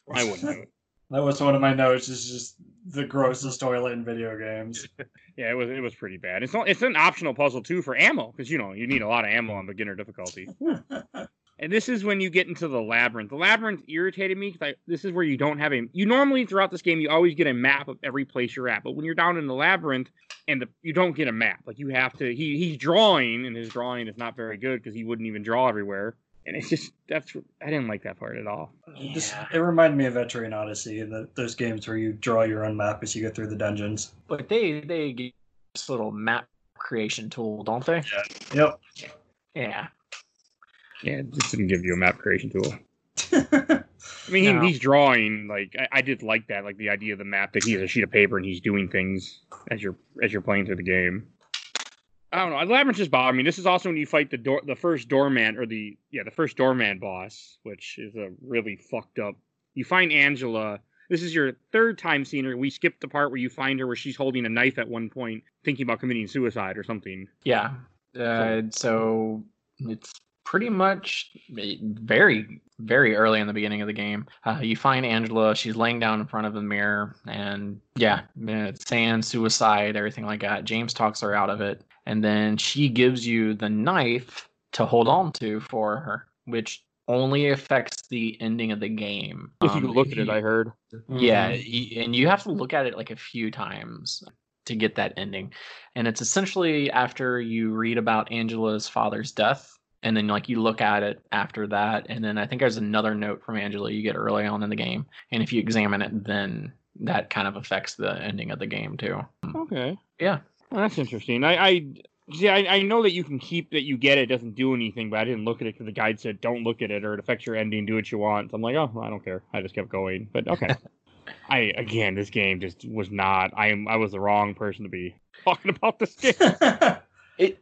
wouldn't do it. That was one of my notes. Is just the grossest toilet in video games. Yeah, it was it was pretty bad. It's not, it's an optional puzzle too for ammo because you know you need a lot of ammo on beginner difficulty. And this is when you get into the labyrinth. The labyrinth irritated me because this is where you don't have a. You normally throughout this game you always get a map of every place you're at, but when you're down in the labyrinth and the, you don't get a map, like you have to. He he's drawing and his drawing is not very good because he wouldn't even draw everywhere. And it's just that's I didn't like that part at all. It, just, it reminded me of Etrian Odyssey, the, those games where you draw your own map as you go through the dungeons. But they they give this little map creation tool, don't they? Yeah. Yep. Yeah. Yeah, it just didn't give you a map creation tool. I mean, No. he, he's drawing like I, I did like that, like the idea of the map that he has a sheet of paper and he's doing things as you're as you're playing through the game. I don't know. Labyrinth just bothered me. This is also when you fight the door, the first doorman, or the yeah, the first doorman boss, which is a really fucked up. You find Angela. This is your third time seeing her. We skipped the part where you find her where she's holding a knife at one point, thinking about committing suicide or something. Yeah. Uh, so it's pretty much very, very early in the beginning of the game. Uh, you find Angela. She's laying down in front of the mirror, and yeah, saying suicide, everything like that. James talks her out of it, and then she gives you the knife to hold on to for her, which only affects the ending of the game. If you Um, look at it, you- I heard. yeah, Mhm. and you have to look at it like a few times to get that ending. And it's essentially after you read about Angela's father's death, and then like you look at it after that, and then I think there's another note from Angela you get early on in the game, and if you examine it, then that kind of affects the ending of the game too. Okay. Yeah. Well, that's interesting. I, I see. I, I know that you can keep that you get it doesn't do anything, but I didn't look at it because the guide said don't look at it or it affects your ending. Do what you want. So I'm like, oh, I don't care. I just kept going. But okay. I again, this game just was not. I am. I was the wrong person to be talking about this game. It.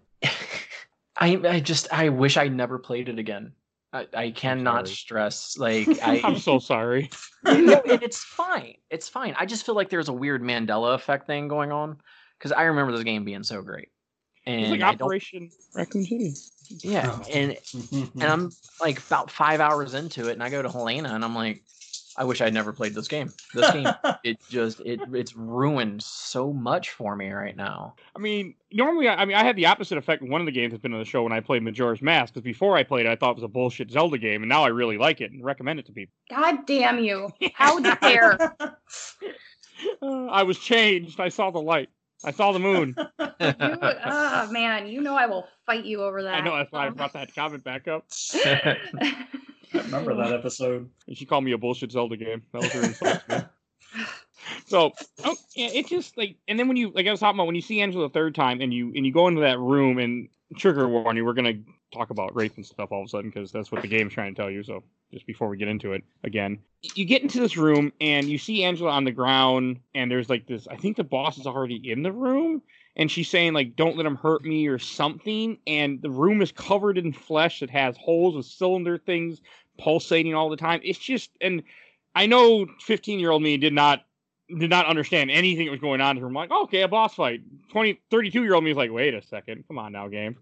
I I just I wish I never played it again. I, I cannot stress like I I'm so sorry. no, and it's fine. It's fine. I just feel like there's a weird Mandela effect thing going on because I remember this game being so great, and It's like I Operation Raccoon City. yeah, Oh. and and I'm like about five hours into it, and I go to Helena, and I'm like, I wish I'd never played this game. This game, it just it it's ruined so much for me right now. I mean, normally, I, I mean, I had the opposite effect. One of the games that's been on the show when I played Majora's Mask, because before I played it, I thought it was a bullshit Zelda game, and now I really like it and recommend it to people. God damn you. How dare. Uh, I was changed. I saw the light. I saw the moon. You, oh, man, you know I will fight you over that. I know that's why I brought that comment back up. I remember that episode. And she called me a bullshit Zelda game. That was her insult to me. So, oh, yeah, it just like, and then when you like I was talking about when you see Angela the third time and you and you go into that room and trigger warning, we're gonna talk about rape and stuff all of a sudden because that's what the game's trying to tell you. So just before we get into it again, you get into this room and you see Angela on the ground and there's like this. I think the boss is already in the room and she's saying like don't let him hurt me or something and the room is covered in flesh that has holes with cylinder things pulsating all the time it's just and i know 15 year old me did not did not understand anything that was going on i'm like okay a boss fight 20 32 year old me was like wait a second come on now game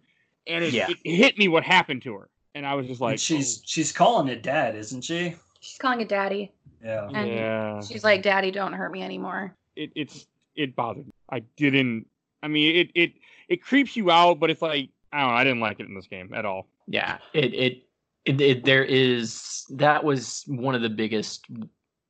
and it, Yeah. it hit me what happened to her and i was just like And she's oh. she's calling it dad, isn't she? She's calling it daddy. Yeah. oh, and yeah She's like, Daddy, don't hurt me anymore. it, it's it bothered me. I didn't. I mean, it it it creeps you out, but it's like I don't know. I didn't like it in this game at all. yeah it, it it it there is that was one of the biggest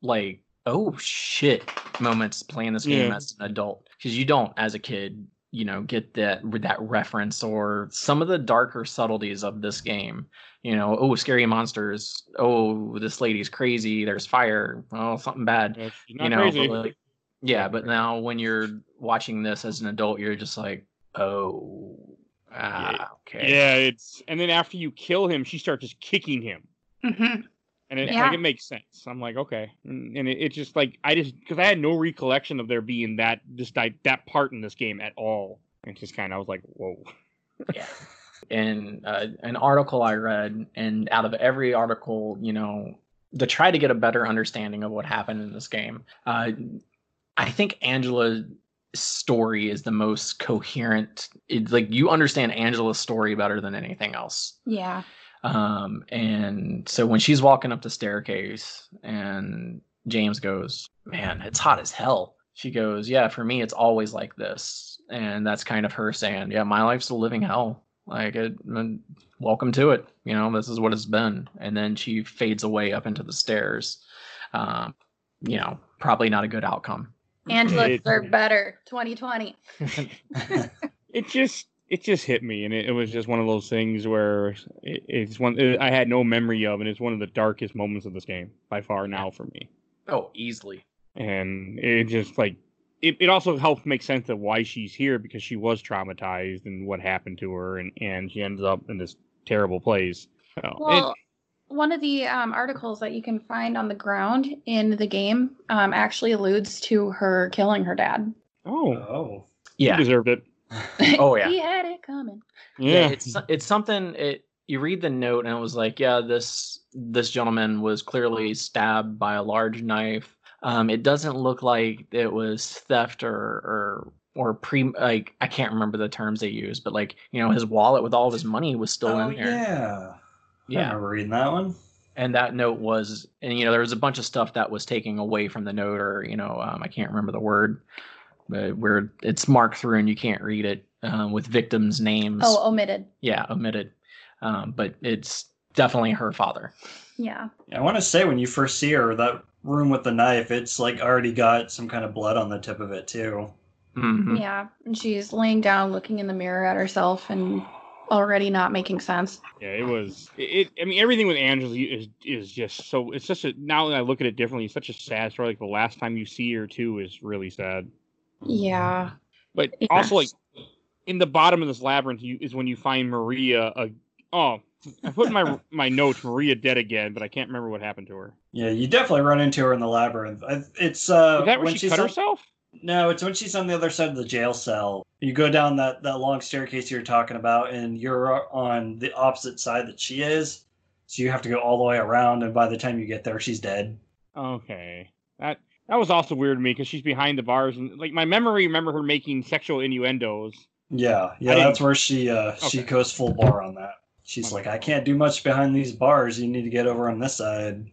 like oh shit moments playing this game Yeah. as an adult because you don't as a kid you know get that that reference or some of the darker subtleties of this game. You know oh scary monsters. Oh this lady's crazy. There's fire. Oh something bad. Yeah, you know crazy. but like, yeah but now when you're watching this as an adult you're just like oh ah, okay. Yeah, it's and then after you kill him, she starts just kicking him, hmm and it Yeah. like it makes sense. I'm like, okay, and, and it, it just like I just because I had no recollection of there being that just like that part in this game at all. And just kind of I was like, whoa. yeah in uh, an article i read and out of every article you know to try to get a better understanding of what happened in this game uh, i think angela's story is the most coherent it's like you understand angela's story better than anything else Yeah. Um, and so when she's walking up the staircase and James goes, Man, it's hot as hell. She goes, Yeah, for me, it's always like this. And that's kind of her saying, Yeah, my life's a living hell. Like, it, mm, welcome to it. You know, this is what it's been. And then she fades away up into the stairs. Um, you know, probably not a good outcome. Angela It- deserved better. 2020. it just it just hit me, and it, it was just one of those things where it, it's one it, I had no memory of, and it's one of the darkest moments of this game by far now for me. Oh, easily. And it just like it, it also helps make sense of why she's here because she was traumatized and what happened to her, and and she ends up in this terrible place. So, Well, it, one of the um, articles that you can find on the ground in the game um, actually alludes to her killing her dad. oh, Oh. you Yeah. deserved it. Oh, yeah. he had it coming. Yeah, it's it's something it you read the note and it was like yeah this this gentleman was clearly stabbed by a large knife um it doesn't look like it was theft or or or pre like i can't remember the terms they used but like you know his wallet with all of his money was still oh, in there yeah. yeah. I yeah remember reading that one. and that note was and you know there was a bunch of stuff that was taking away from the note or you know um, i can't remember the word but where it's marked through and you can't read it um, with victims names Oh, omitted. yeah omitted um, but it's definitely her father Yeah. Yeah, I want to say when you first see her, that room with the knife, it's like already got some kind of blood on the tip of it too. Mhm. Yeah. And she's laying down, looking in the mirror at herself, and already not making sense. Yeah, it was. It, it. I mean, everything with Angela is is just so. It's such a. Now that I look at it differently, it's such a sad story. Like the last time you see her too is really sad. Yeah. But Yeah. also, like in the bottom of this labyrinth, you is when you find Maria. A, oh, I put in my my notes Maria dead again, but I can't remember what happened to her. Yeah, you definitely run into her in the labyrinth. It's uh, Is that when she she's cut on- herself? No, it's when she's on the other side of the jail cell. You go down that, that long staircase you're talking about, and you're on the opposite side that she is. So you have to go all the way around, and by the time you get there, she's dead. Okay, that that was also weird to me because she's behind the bars and like my memory remember her making sexual innuendos. Yeah, yeah, that's where she uh she goes full bar on that. She's like, I can't do much behind these bars. You need to get over on this side.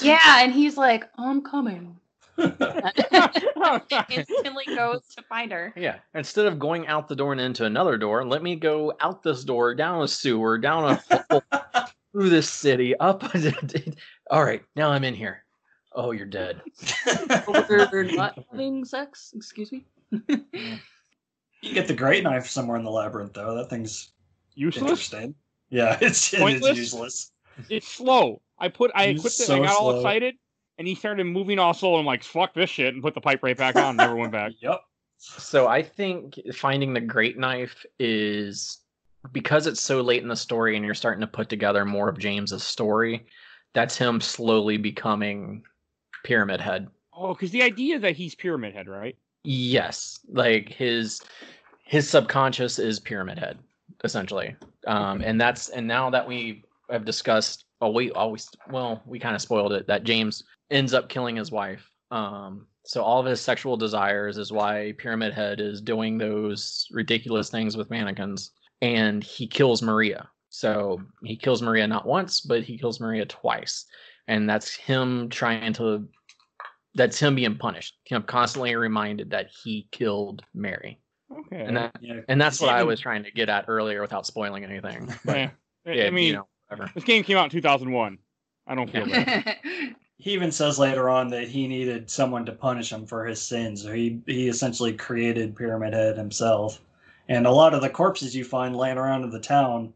Yeah. And he's like, I'm coming. Okay. Instantly goes to find her. yeah instead of going out the door and into another door let me go out this door down a sewer down a hole through this city up all right now i'm in here oh you're dead We're not having sex. Excuse me. You get the great knife somewhere in the labyrinth, though. That thing's Useless. interesting. Yeah, it's, it is Pointless? useless. It's slow. I put I It's equipped it. so I got all excited, and he started moving all slow. I'm like, fuck this shit, and put the pipe right back on. and Never went back. Yep. So I think finding the great knife is because it's so late in the story and you're starting to put together more of James's story. That's him slowly becoming Pyramid Head. Oh, because the idea that he's Pyramid Head, right? Yes, like his his subconscious is Pyramid Head essentially. Um, and that's and now that we have discussed, oh we always well we kind of spoiled it that James ends up killing his wife. Um, so all of his sexual desires is why Pyramid Head is doing those ridiculous things with mannequins, and he kills Maria. So he kills Maria not once, but he kills Maria twice, and that's him trying to. That's him being punished. Him constantly reminded that he killed Mary, Okay. and that Yeah. and that's It's what I was trying to get at earlier without spoiling anything. But yeah. I- yeah, I mean, you know, whatever. this game came out in 2001. I don't feel bad. He even says later on that he needed someone to punish him for his sins. So he he essentially created Pyramid Head himself. And a lot of the corpses you find laying around in the town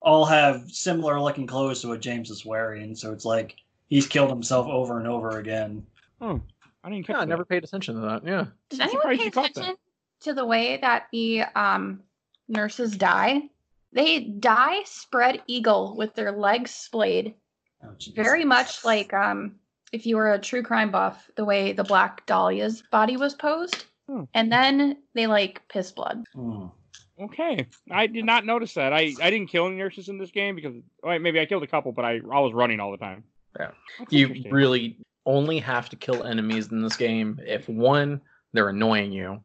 all have similar looking clothes to what James is wearing. So it's like he's killed himself over and over again. I didn't catch Yeah, I that. never paid attention to that. Yeah. Did I'm anyone pay you that. attention to the way that the um, nurses die? They die spread eagle with their legs splayed, Oh, very much like um, if you were a true crime buff, the way the Black Dahlia's body was posed. Hmm. And then they like piss blood. Hmm. Okay, I did not notice that. I, I didn't kill any nurses in this game because well, maybe I killed a couple, but I I was running all the time. Yeah. That's You really only have to kill enemies in this game if one, they're annoying you,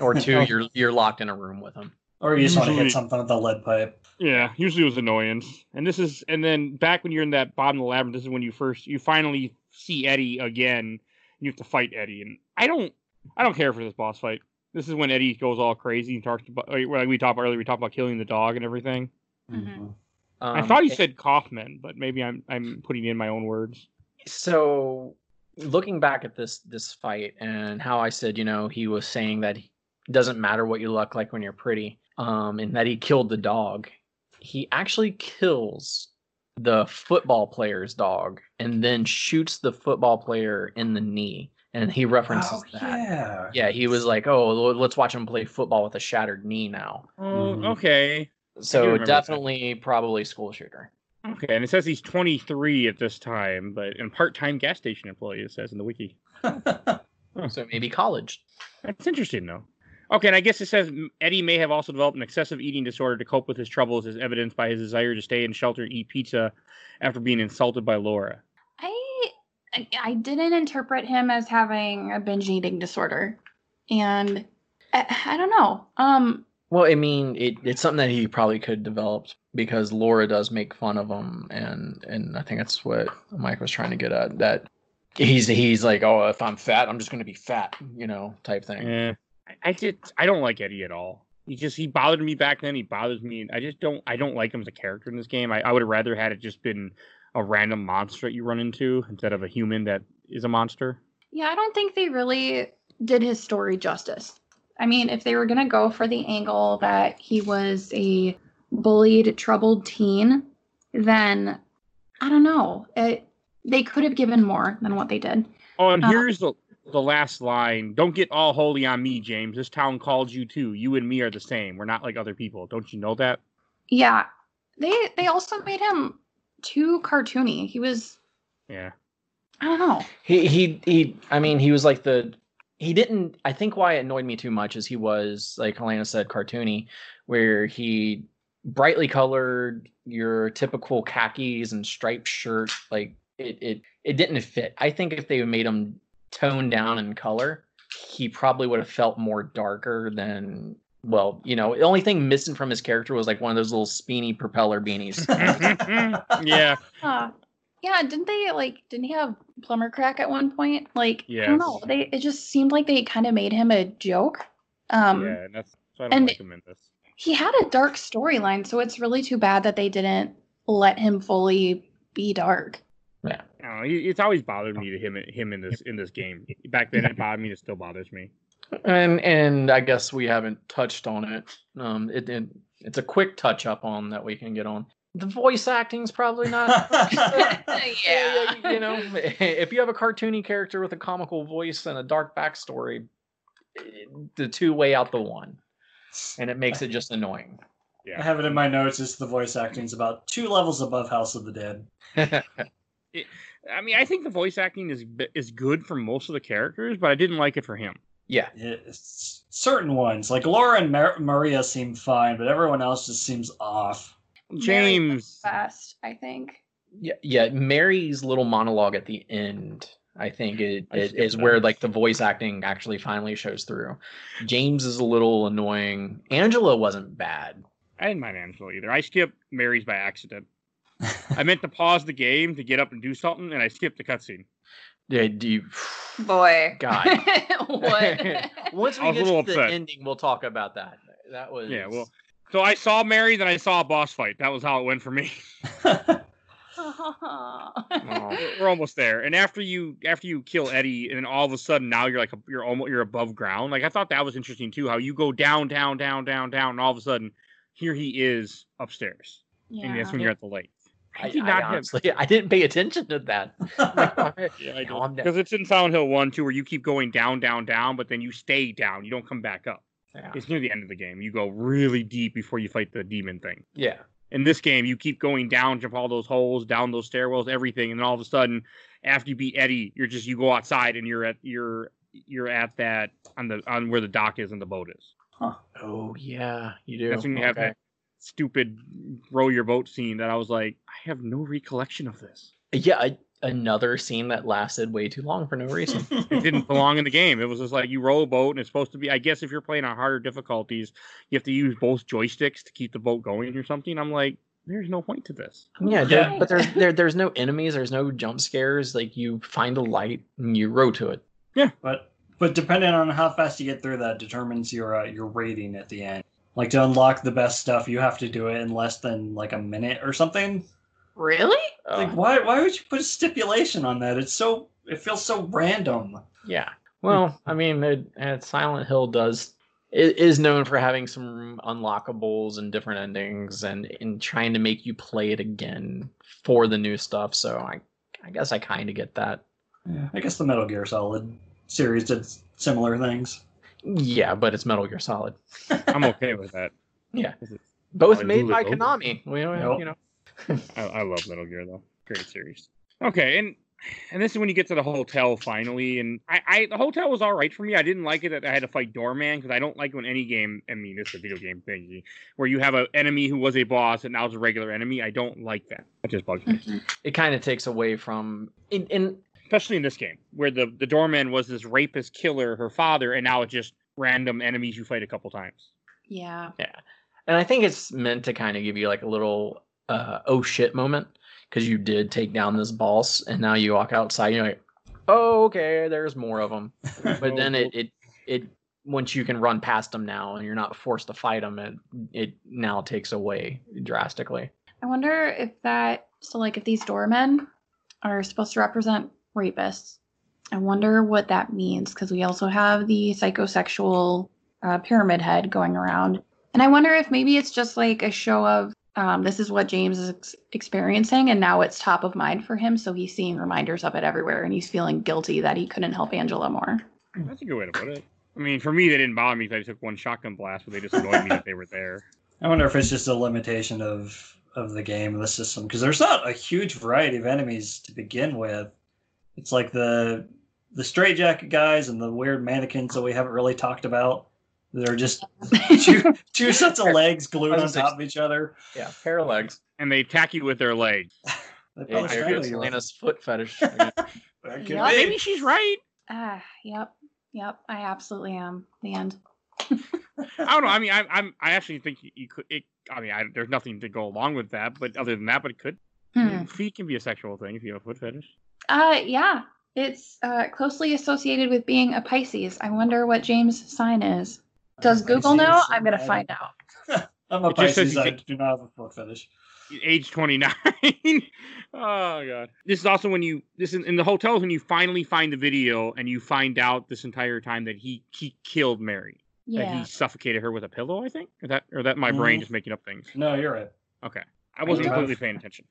or two, you're you're locked in a room with them. Or you just want to hit something with a lead pipe. Yeah, usually it was annoyance. And this is and then back when you're in that bottom of the labyrinth, this is when you first you finally see Eddie again. You have to fight Eddie, and I don't I don't care for this boss fight. This is when Eddie goes all crazy and talks about like we talked about earlier. We talked about killing the dog and everything. Mm-hmm. Mm-hmm. Mhm. I Um, thought he it- said Kaufmann, but maybe I'm I'm putting in my own words. so looking back at this this fight and how I said, you know, he was saying that it doesn't matter what you look like when you're pretty. um, in that he killed the dog. He actually kills the football player's dog and then shoots the football player in the knee. And he references Oh, that. yeah. Yeah, he was like, "Oh, let's watch him play football with a shattered knee now." Oh, Mhm. okay. So remember that. definitely, probably school shooter. Okay, and it says he's 23 at this time, but and part-time gas station employee. It says in the wiki. So maybe college. That's interesting, though. Okay, and I guess it says Eddie may have also developed an excessive eating disorder to cope with his troubles, as evidenced by his desire to stay in shelter eat pizza after being insulted by Laura. I I- I didn't interpret him as having a binge eating disorder, and I, I don't know. Um, Well, I mean, it, it's something that he probably could develop because Laura does make fun of him, and and I think that's what Mike was trying to get at. That he's he's like, oh, if I'm fat, I'm just going to be fat, you know, type thing. Yeah, I, I just I don't like Eddie at all. He just he bothered me back then. He bothers me. I just don't I don't like him as a character in this game. I, I would have rather had it just been a random monster that you run into instead of a human that is a monster. yeah, I don't think they really did his story justice. I mean, if they were gonna go for the angle that he was a bullied, troubled teen, then I don't know. It, they could have given more than what they did. Oh, and Uh, here's the the last line. Don't get all holy on me, James. This town called you too. You and me are the same. We're not like other people. Don't you know that? Yeah, they they also made him too cartoony. He was Yeah. I don't know. He he he. I mean, he was like the. He didn't. I think why it annoyed me too much is he was like Helena said, cartoony, where he brightly colored your typical khakis and striped shirt. Like it it it didn't fit. I think if they made him toned down in color, he probably would have felt more darker than. Well, you know, the only thing missing from his character was like one of those little speeny propeller beanies. yeah. Uh, yeah, didn't they like didn't he have plumber crack at one point? Like I don't know. They it just seemed like they kind of made him a joke. Um yeah, and that's so I don't and- like him in this. he had a dark storyline, so it's really too bad that they didn't let him fully be dark. I don't know, it's always bothered me to him him in this in this game. Back then it bothered me. It still bothers me. and and I guess we haven't touched on it. Um, it, it it's a quick touch up on that we can get on. The voice acting's probably not. Yeah. you know, if you have a cartoony character with a comical voice and a dark backstory, eh, the two weigh out the one, and it makes it just annoying. yeah. I have it in my notes. It's the voice acting's about two levels above House of the Dead. I mean, I think the voice acting is is good for most of the characters, but I didn't like it for him. yeah, It's certain ones, like Laura and Mar- Maria, seem fine, but everyone else just seems off. James, Best, I think. yeah, yeah. Mary's little monologue at the end. I think it, I it skipped is where like the voice acting actually finally shows through. James is a little annoying. Angela wasn't bad. I didn't mind Angela either. I skipped Mary's by accident. I meant to pause the game to get up and do something, and I skipped the cutscene. Yeah, do you, Boy. God. what? Once we get little to the upset. ending, we'll talk about that. That was Yeah, well, so I saw Mary, then I saw a boss fight. That was how it went for me. Aw. We're- We're almost there. And after you after you kill Eddie, and then all of a sudden now you're like a, you're almost you're above ground. Like I thought that was interesting too. How you go down, down, down, down, down, and all of a sudden here he is upstairs, and that's when you're at the lake. I I, did I not have. honestly, I didn't pay attention to that. I'm like, all right, Yeah, I calm. Because it's in Silent Hill One too, where you keep going down, down, down, but then you stay down. You don't come back up. Yeah. It's near the end of the game. You go really deep before you fight the demon thing. yeah. In this game, you keep going down, jump all those holes, down those stairwells, everything, and then all of a sudden, after you beat Eddie, you're just you go outside and you're at you're you're at that on the on where the dock is and the boat is. Oh yeah, you do. That's when you have that stupid row your boat scene that I was like, I have no recollection of this. Yeah, a, another scene that lasted way too long for no reason. It didn't belong in the game. It was just like you row a boat and it's supposed to be. I guess if you're playing on harder difficulties, you have to use both joysticks to keep the boat going or something. I'm like, there's no point to this. yeah, there- Yeah. but there's there, there's no enemies. There's no jump scares. Like you find a light and you row to it. Yeah, but but depending on how fast you get through that determines your uh, your rating at the end. Like to unlock the best stuff, you have to do it in less than like a minute or something. Really? Like why why would you put a stipulation on that? It's so it feels so random. yeah. Well, hmm. I mean, it, and Silent Hill does it is known for having some unlockables and different endings and in trying to make you play it again for the new stuff. So I I guess I kind of get that. Yeah, I guess the Metal Gear Solid series did similar things. Yeah, but it's Metal Gear Solid. I'm okay with that. Yeah. Both made by would- Konami. We, Yep. you know. I, I love Metal Gear though. Great series. Okay, and and this is when you get to the hotel finally, and I, I the hotel was all right for me. I didn't like it that I had to fight Doorman because I don't like when any game. I mean, this is a video game thingy where you have an enemy who was a boss and now is a regular enemy. I don't like that. That just bugs me, Mhm. It kind of takes away from in, in especially in this game where the the Doorman was this rapist killer, her father, and now it's just random enemies you fight a couple times. Yeah. Yeah. and I think it's meant to kind of give you like a little uh, oh shit moment because you did take down this boss, and now you walk outside, you're like, oh okay, there's more of them. But then it it it once you can run past them now, and you're not forced to fight them, it it now takes away drastically. I wonder if that so like if these doormen are supposed to represent rapists. I wonder what that means because we also have the psychosexual uh, pyramid head going around, and I wonder if maybe it's just like a show of um, this is what James is ex- experiencing, and now it's top of mind for him, so he's seeing reminders of it everywhere, and he's feeling guilty that he couldn't help Angela more. That's a good way to put it. I mean, for me, they didn't bother me because I took one shotgun blast, but they just annoyed me that they were there. I wonder if it's just a limitation of of the game, the system, because there's not a huge variety of enemies to begin with. It's like the the straitjacket guys and the weird mannequins that we haven't really talked about. They're just two, two sets of legs glued on top of each other. Yeah, pair of legs. And they attack you with their legs. They Hey, probably there strangle goes Helena's foot fetish. again. it. That could Yeah. Maybe she's right. Ah, yep, yep, I absolutely am. The end. I don't know. I mean, I, I'm. I actually think you, you could. It, I mean, I, there's nothing to go along with that. But other than that, but it could. Hmm. Feet can be a sexual thing if you have a foot fetish. Uh, yeah, it's uh, closely associated with being a Pisces. I wonder what James' sign is. Does Google know? Pisces, I'm gonna find out. I'm a It just says Pisces. I do not have a foot fetish. Age 29. oh god. This is also when you. This is in the hotels when you finally find the video and you find out this entire time that he he killed Mary. That Yeah. he suffocated her with a pillow. I think. Or that or that my brain Mhm. just making up things. No, you're right. Okay. I wasn't don't- completely paying attention.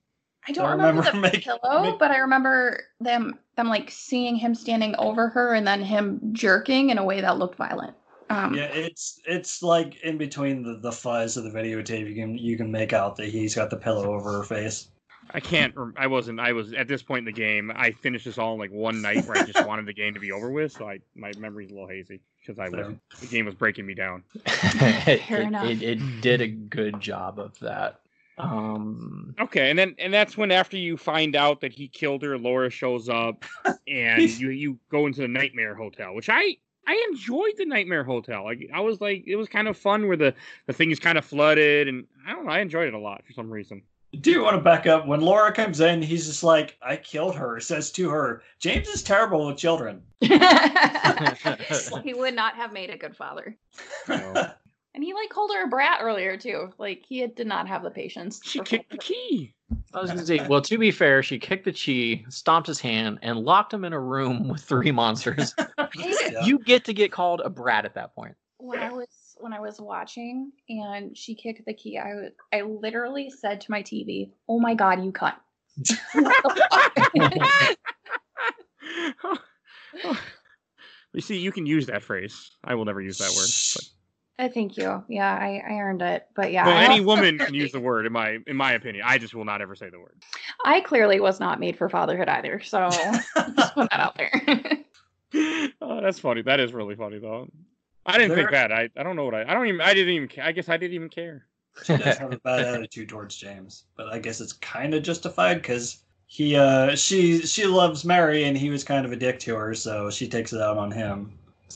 I don't I remember, remember the make- pillow, make- but I remember them them like seeing him standing over her and then him jerking in a way that looked violent. Um, Yeah, it's it's like in between the, the fuzz of the videotape, you can you can make out that he's got the pillow over her face. I can't. I wasn't. I was at this point in the game. I finished this all in like one night where I just wanted the game to be over with. So I my memory's a little hazy because I was the game was breaking me down. it, Fair it- enough. it- it did a good job of that. Um, Okay, and then and that's when after you find out that he killed her, Laura shows up, and you you go into the Nightmare Hotel, which I I enjoyed the Nightmare Hotel. Like I was like it was kind of fun where the the thing is kind of flooded, and I don't know, I enjoyed it a lot for some reason. Do you want to back up? When Laura comes in, he's just like, I killed her, says to her, James is terrible with children. he would not have made a good father. No. And he like called her a brat earlier too. Like he did not have the patience. She for kicked the key. I was gonna say, well, to be fair, she kicked the chi, stomped his hand, and locked him in a room with three monsters. Yeah. You get to get called a brat at that point. when I was when I was watching and she kicked the key, I was I literally said to my TV, "Oh my god, you cunt!" you see, you can use that phrase. I will never use that word. But, Uh, thank you. Yeah, I, I earned it. But yeah, well, any woman can use the word. In my in my opinion, I just will not ever say the word. I clearly was not made for fatherhood either. So just put that out there. oh, that's funny. That is really funny though. I didn't think that. I, I don't know what I I don't even I didn't even I guess I didn't even care. She does have a bad attitude towards James, but I guess it's kind of justified because he, uh, she, she loves Mary, and he was kind of a dick to her, so she takes it out on him.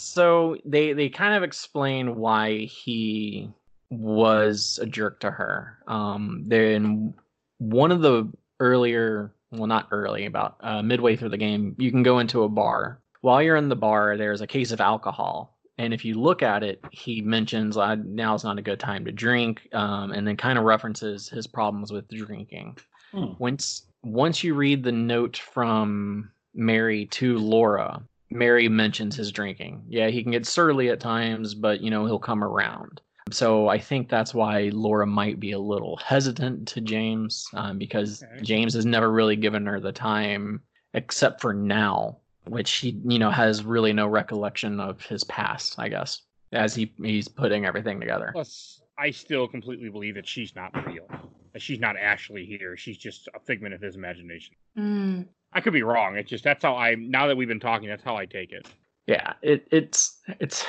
So they they kind of explain why he was a jerk to her. Um, then one of the earlier, well, not early, about uh, midway through the game, you can go into a bar. While you're in the bar, there's a case of alcohol, and if you look at it, he mentions uh, now's not a good time to drink, um, and then kind of references his problems with drinking. Hmm. Once once you read the note from Mary to Laura, Mary mentions his drinking. Yeah, he can get surly at times, but you know he'll come around. So I think that's why Laura might be a little hesitant to James um, because Okay. James has never really given her the time, except for now, which he you know has really no recollection of his past. I guess as he he's putting everything together. Plus, I still completely believe that she's not real. That she's not actually here. She's just a figment of his imagination. Mm. I could be wrong. It's just that's how I. Now that we've been talking, that's how I take it. Yeah, it it's it's.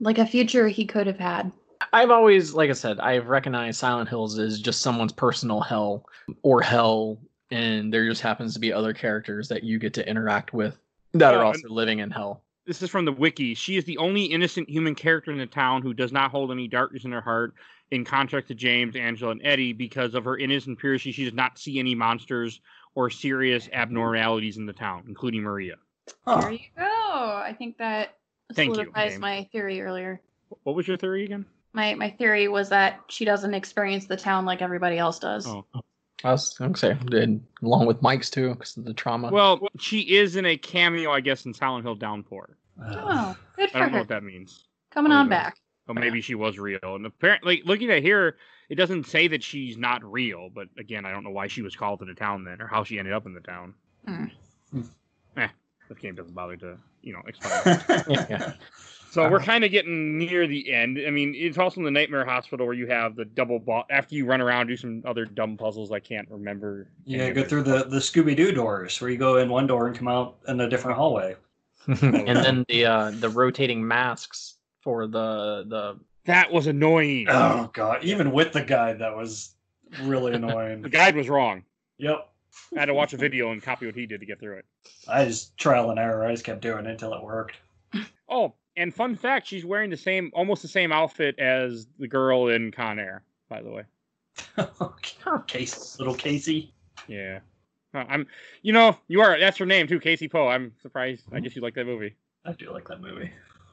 Like a future he could have had. I've always, like I said, I've recognized Silent Hills as just someone's personal hell or hell, and there just happens to be other characters that you get to interact with that Oh, are also living in hell. This is from the wiki. She is the only innocent human character in the town who does not hold any darkness in her heart, in contrast to James, Angela, and Eddie, because of her innocent purity. She does not see any monsters or serious abnormalities in the town, including Maria. Huh. There you go. I think that Thank solidifies James. my theory earlier. What was your theory again? My my theory was that she doesn't experience the town like everybody else does. Oh. oh. I was going to say, did along with Mike's too, because of the trauma. Well, she is in a cameo, I guess, in Silent Hill Downpour. Oh, good for I don't know what that means. Coming on know. back. But maybe she was real. And apparently, looking at here, it doesn't say that she's not real. But again, I don't know why she was called to the town then, or how she ended up in the town. Hmm. Eh, this game doesn't bother to, you know, explain. yeah, yeah. so we're Uh-huh. kind of getting near the end. I mean, it's also in the Nightmare Hospital where you have the double boss. After you run around, do some other dumb puzzles. I can't remember. Yeah, any go through the, the Scooby Doo doors where you go in one door and come out in a different hallway. and then the uh, the rotating masks for the the That was annoying. Oh god, even with the guide, that was really annoying. The guide was wrong. yep. I had to watch a video and copy what he did to get through it. I just trial and error. I just kept doing it until it worked. Oh, and fun fact, she's wearing the same, almost the same outfit as the girl in Con Air, by the way. Case, little Casey. Yeah. I'm, you know, you are, that's her name too, Casey Poe. I'm surprised. I guess you like that movie. I do like that movie.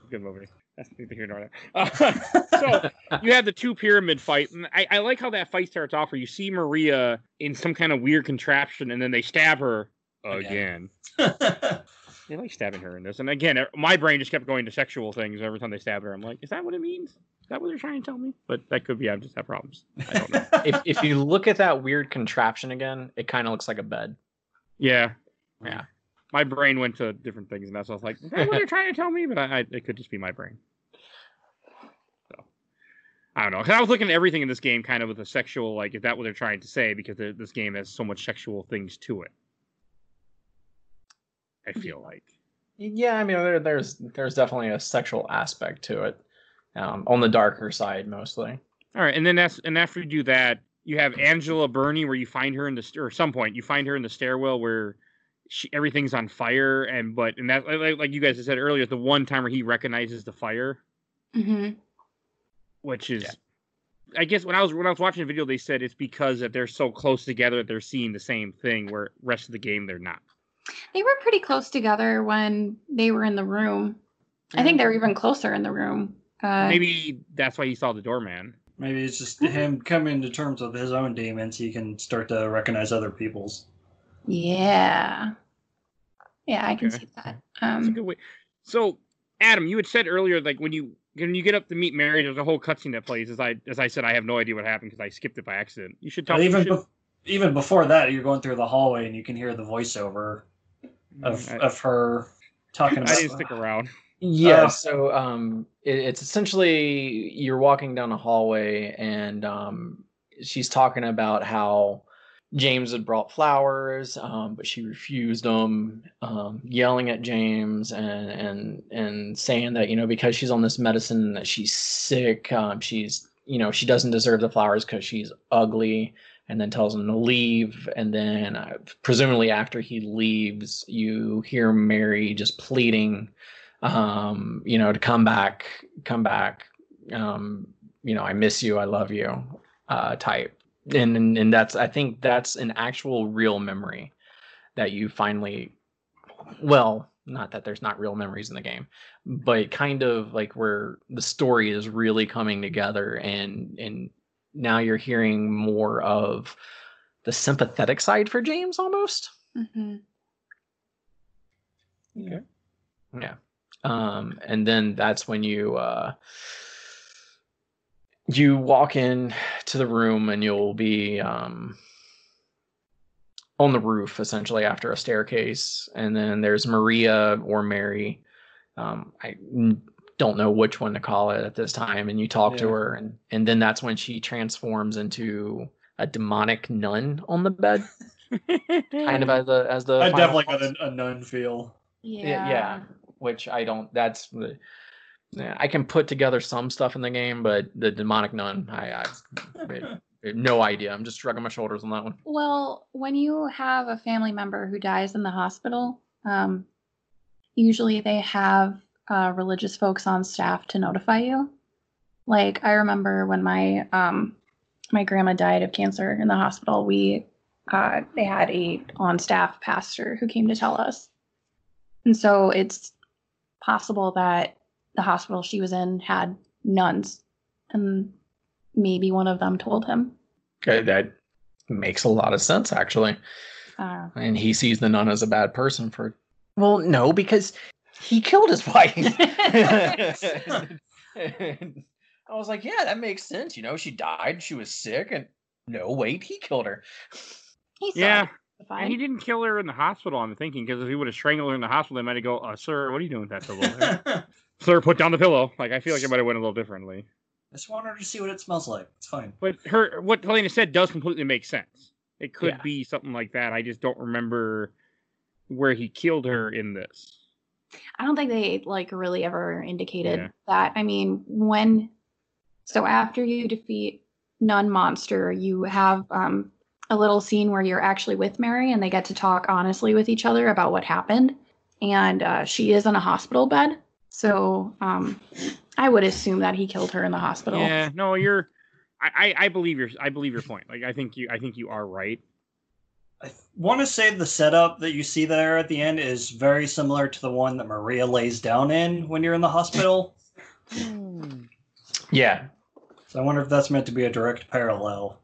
Good movie. That's neither here nor there. Uh, so you have the two pyramid fight, and I, I like how that fight starts off where you see Maria in some kind of weird contraption, and then they stab her again. Again. They like stabbing her in this, and again, my brain just kept going to sexual things every time they stab her. I'm like, is that what it means? Is that what they're trying to tell me? But that could be I just have problems. I don't know. if if you look at that weird contraption again, it kind of looks like a bed. Yeah. Yeah. My brain went to different things, and that's why I was like, is that what they're trying to tell me? But I, I, it could just be my brain. So I don't know. 'Cause I was looking at everything in this game kind of with a sexual, like, is that what they're trying to say? Because this game has so much sexual things to it. I feel like. Yeah, I mean, there, there's there's definitely a sexual aspect to it, um, on the darker side mostly. All right, and then that's and after you do that, you have Angela Burney, where you find her in the st- or some point you find her in the stairwell where she, everything's on fire, and but and that like, like you guys said earlier, the one time where he recognizes the fire, hmm which is, I guess when I was when I was watching the video, they said it's because that they're so close together that they're seeing the same thing, where rest of the game they're not. They were pretty close together when they were in the room. I think they were even closer in the room. Uh, Maybe that's why he saw the doorman. Maybe it's just him coming to terms with his own demons. He can start to recognize other people's. Yeah. Yeah, I can Okay. see that. That's a Um, good way. So, Adam, you had said earlier, like when you when you get up to meet Mary, there's a whole cutscene that plays. As I as I said, I have no idea what happened because I skipped it by accident. You should tell But me. even should- bef- even before that, you're going through the hallway and you can hear the voiceover of Mm, I, of her talking I about. didn't stick around. Yeah, Uh, so um, it, it's essentially you're walking down a hallway, and um, she's talking about how James had brought flowers, um, but she refused them, um, yelling at James and and and saying that you know because she's on this medicine that she's sick, um, she's you know she doesn't deserve the flowers because she's ugly, and then tells him to leave, and then uh, presumably after he leaves, you hear Mary just pleading um, you know, to come back, come back, um, you know, I miss you, I love you, uh, type. And, and and that's I think that's an actual real memory that you finally well, not that there's not real memories in the game, but kind of like where the story is really coming together and and now you're hearing more of the sympathetic side for James almost. mhm. Yeah. Um, and then that's when you uh, you walk in to the room and you'll be um, on the roof essentially after a staircase and then there's maria or mary um, i don't know which one to call it at this time and you talk yeah. to her and and then that's when she transforms into a demonic nun on the bed. Kind of as the as the i definitely got a, a, nun feel. Yeah yeah which i don't that's the I can put together some stuff in the game, but the demonic nun, I, I no idea. I'm just shrugging my shoulders on that one. Well, when you have a family member who dies in the hospital, um, usually they have uh, religious folks on staff to notify you. Like I remember when my um, my grandma died of cancer in the hospital, we uh, they had a on staff pastor who came to tell us, and so it's possible that the hospital she was in had nuns, and maybe one of them told him. Okay, that makes a lot of sense, actually. Uh, and he sees the nun as a bad person for. Well, no, because he killed his wife. I was like, yeah, that makes sense. You know, she died. She was sick, and no, wait, he killed her. yeah. And he didn't kill her in the hospital. I'm thinking because if he would have strangled her in the hospital, they might have go, uh, "Sir, what are you doing with that pillow?" Sir, put down the pillow. Like I feel like it might have went a little differently. I just wanted to see what it smells like. It's fine. But her, what Helena said does completely make sense. It could yeah. be something like that. I just don't remember where he killed her in this. I don't think they like really ever indicated yeah. that. I mean, when so after you defeat Nun Monster, you have um, a little scene where you're actually with Mary and they get to talk honestly with each other about what happened. And uh, she is in a hospital bed. So um, I would assume that he killed her in the hospital. Yeah, no, you're. I, I believe your I believe your point. Like I think you I think you are right. I want to say the setup that you see there at the end is very similar to the one that Maria lays down in when you're in the hospital. yeah. So I wonder if that's meant to be a direct parallel.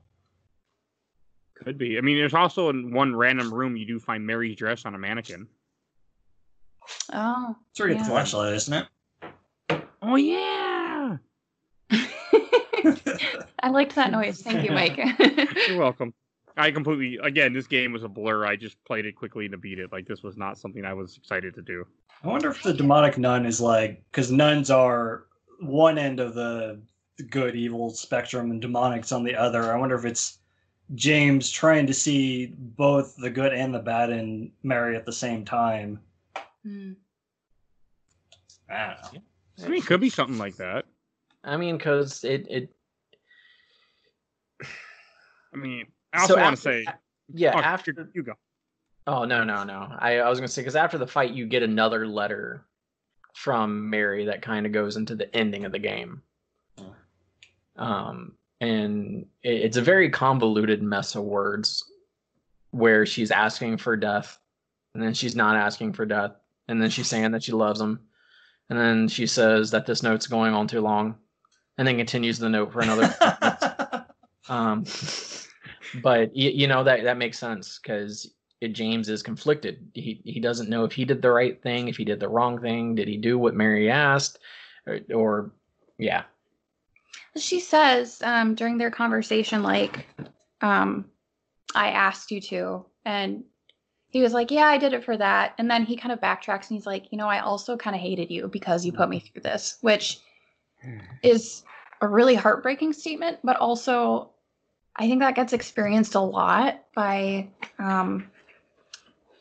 Could be. I mean, there's also in one random room you do find Mary's dress on a mannequin. Oh. It's where you yeah. get the flashlight, isn't it? Oh yeah. I liked that noise. Thank you, Mike. You're welcome. I completely again, this game was a blur. I just played it quickly to beat it. Like this was not something I was excited to do. I wonder if the demonic nun is like because nuns are one end of the good evil spectrum and demonics on the other. I wonder if it's James trying to see both the good and the bad in Mary at the same time. Mm. I don't know. I mean, it could be something like that. I mean, because it, it. I mean, I also so want to say. Yeah, oh, after you go. Oh no no no! I, I was gonna say because after the fight, you get another letter from Mary that kind of goes into the ending of the game. Um, and it, it's a very convoluted mess of words, where she's asking for death, and then she's not asking for death, and then she's saying that she loves him, and then she says that this note's going on too long, and then continues the note for another. um, but you, you know that that makes sense because James is conflicted. He he doesn't know if he did the right thing, if he did the wrong thing. Did he do what Mary asked, or, or yeah. She says um, during their conversation, like, um, "I asked you to," and he was like, Yeah, I did it for that. And then he kind of backtracks and he's like, You know, I also kind of hated you because you put me through this, which is a really heartbreaking statement, but also I think that gets experienced a lot by um,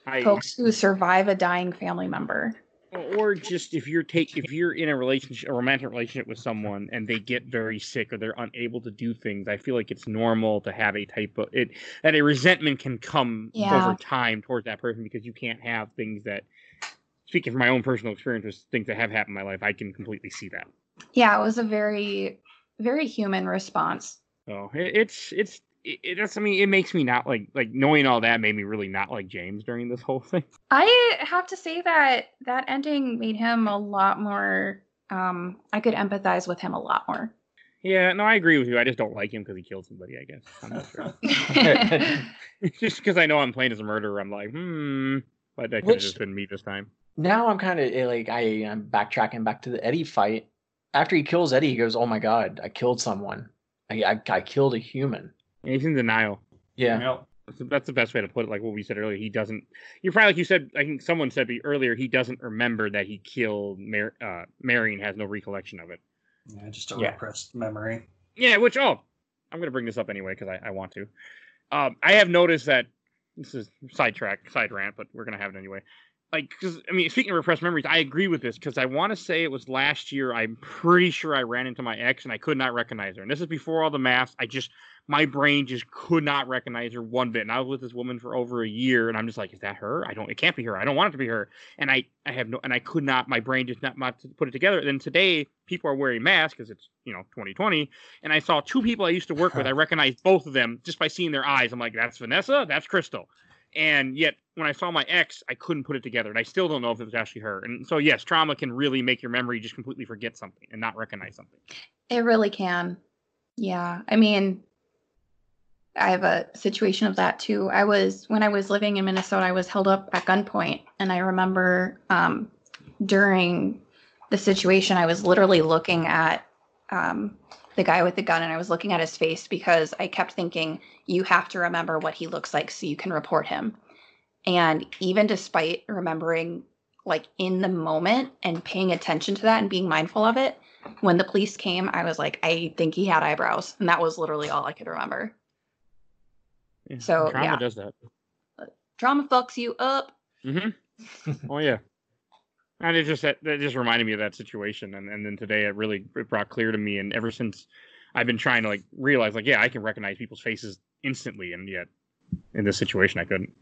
I, folks who survive a dying family member or just if you're take if you're in a relationship a romantic relationship with someone and they get very sick or they're unable to do things i feel like it's normal to have a type of it that a resentment can come yeah. over time towards that person because you can't have things that speaking from my own personal experience with things that have happened in my life i can completely see that yeah it was a very very human response so it, it's it's it, it just, I mean, it makes me not like like knowing all that made me really not like James during this whole thing. I have to say that that ending made him a lot more. Um, I could empathize with him a lot more. Yeah, no, I agree with you. I just don't like him because he killed somebody. I guess I'm not sure. just because I know I'm playing as a murderer, I'm like, hmm. But that could have just been me this time. now I'm kind of like I am backtracking back to the Eddie fight. After he kills Eddie, he goes, "Oh my god, I killed someone. I I, I killed a human." And he's in denial. Yeah, Yep. That's the, that's the best way to put it. Like what we said earlier, he doesn't. You're probably like you said. I think someone said earlier he doesn't remember that he killed Mar- uh, Marion. Has no recollection of it. Yeah, just a Yeah. repressed memory. Yeah, which oh, I'm gonna bring this up anyway because I, I want to. Um, I have noticed that this is sidetrack, side rant, but we're gonna have it anyway. Like, because I mean, speaking of repressed memories, I agree with this because I want to say it was last year. I'm pretty sure I ran into my ex and I could not recognize her. And this is before all the masks. I just my brain just could not recognize her one bit. And I was with this woman for over a year, and I'm just like, is that her? I don't. It can't be her. I don't want it to be her. And I, I have no, and I could not. My brain just not, not to put it together. Then today, people are wearing masks because it's you know 2020, and I saw two people I used to work with. I recognized both of them just by seeing their eyes. I'm like, that's Vanessa. That's Crystal. And yet, when I saw my ex, I couldn't put it together, and I still don't know if it was actually her. And so, yes, trauma can really make your memory just completely forget something and not recognize something. It really can. Yeah. I mean, I have a situation of that too. I was when I was living in Minnesota, I was held up at gunpoint, and I remember um, during the situation, I was literally looking at um, the guy with the gun, and I was looking at his face because I kept thinking, "You have to remember what he looks like so you can report him." And even despite remembering, like in the moment, and paying attention to that and being mindful of it, when the police came, I was like, I think he had eyebrows, and that was literally all I could remember. Yeah, So, trauma yeah. does that. Trauma fucks you up. Mm-hmm. oh yeah. And it just that, that just reminded me of that situation, and, and then today it really it brought clear to me. And ever since, I've been trying to like realize like yeah, I can recognize people's faces instantly, and yet in this situation I couldn't.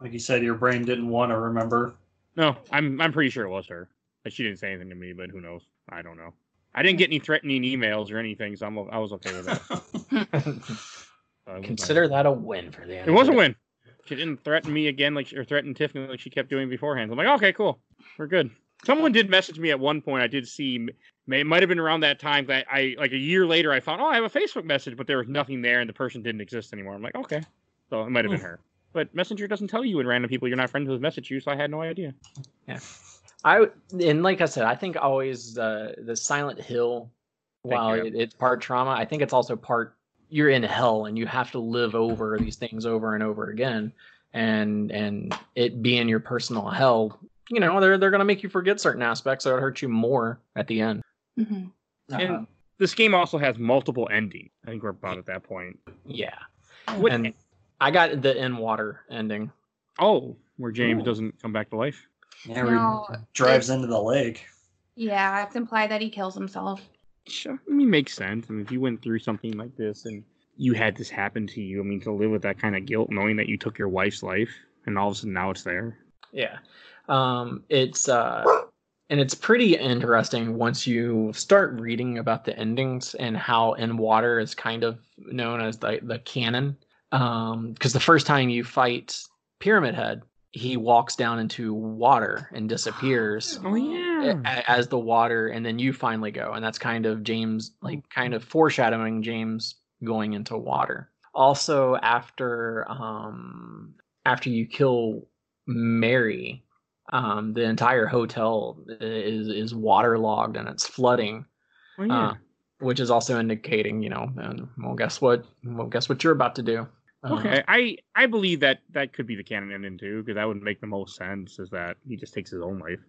Like you said, your brain didn't want to remember. No, I'm I'm pretty sure it was her. Like, she didn't say anything to me, but who knows? I don't know. I didn't get any threatening emails or anything, so I'm o- I was okay with that. So consider that a win for the. it was a win. She didn't threaten me again, like or threaten Tiffany like she kept doing beforehand. I'm like, okay, cool, we're good. Someone did message me at one point. I did see. May, it might have been around that time that I like a year later. I found, oh, I have a Facebook message, but there was nothing there, and the person didn't exist anymore. I'm like, okay, so it might have been her. But Messenger doesn't tell you when random people you're not friends with message you, so I had no idea. Yeah, I and like I said, I think always uh, the Silent Hill, while it, it's part trauma, I think it's also part you're in hell and you have to live over these things over and over again, and and it being your personal hell, you know, they're they're gonna make you forget certain aspects, so it hurts you more at the end. hmm Uh-huh. This game also has multiple endings. I think we're about at that point. Yeah, What- and I got the in water ending. oh, where James Ooh. doesn't come back to life. Yeah, No, he drives into the lake. Yeah, it's implied that he kills himself. Sure, I mean, makes sense. I mean, if you went through something like this and you had this happen to you, I mean, to live with that kind of guilt, knowing that you took your wife's life, and all of a sudden now it's there. Yeah. Um it's uh and it's pretty interesting once you start reading about the endings and how in water is kind of known as the the canon. Um because the first time you fight Pyramid Head, he walks down into water and disappears Oh yeah. as the water and then you finally go and that's kind of James like kind of foreshadowing James going into water. Also after um after you kill Mary um the entire hotel is is waterlogged and it's flooding Oh yeah. uh, which is also indicating you know and well guess what well guess what you're about to do Uh, okay, I I believe that that could be the canon ending too, because that would make the most sense. Is that he just takes his own life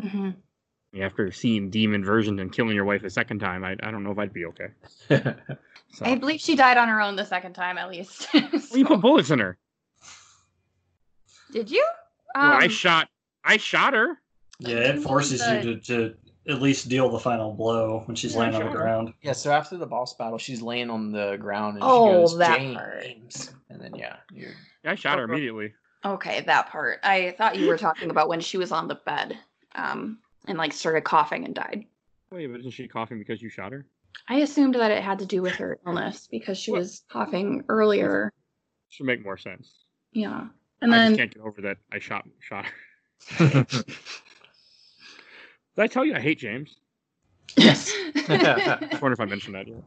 hmm after seeing demon versions and killing your wife a second time? I I don't know if I'd be okay. So, I believe she died on her own the second time, at least. Well, you put bullets in her. Did you? Well, I Um, shot I shot her. Yeah, it do forces you to, to at least deal the final blow when she's Yeah, laying on the sure. ground. yeah so after the boss battle she's laying on the ground and Oh, she goes that james part. and then yeah you I shot her Oh, immediately. Okay, that part. I thought you were talking about when she was on the bed, um, and like started coughing and died. Wait, but isn't she coughing because you shot her? I assumed that it had to do with her illness because she What? was coughing earlier. Should make more sense. Yeah, and I then just can't get over that I shot shot her. Did I tell you I hate James? Yes. I wonder if I mentioned that yet.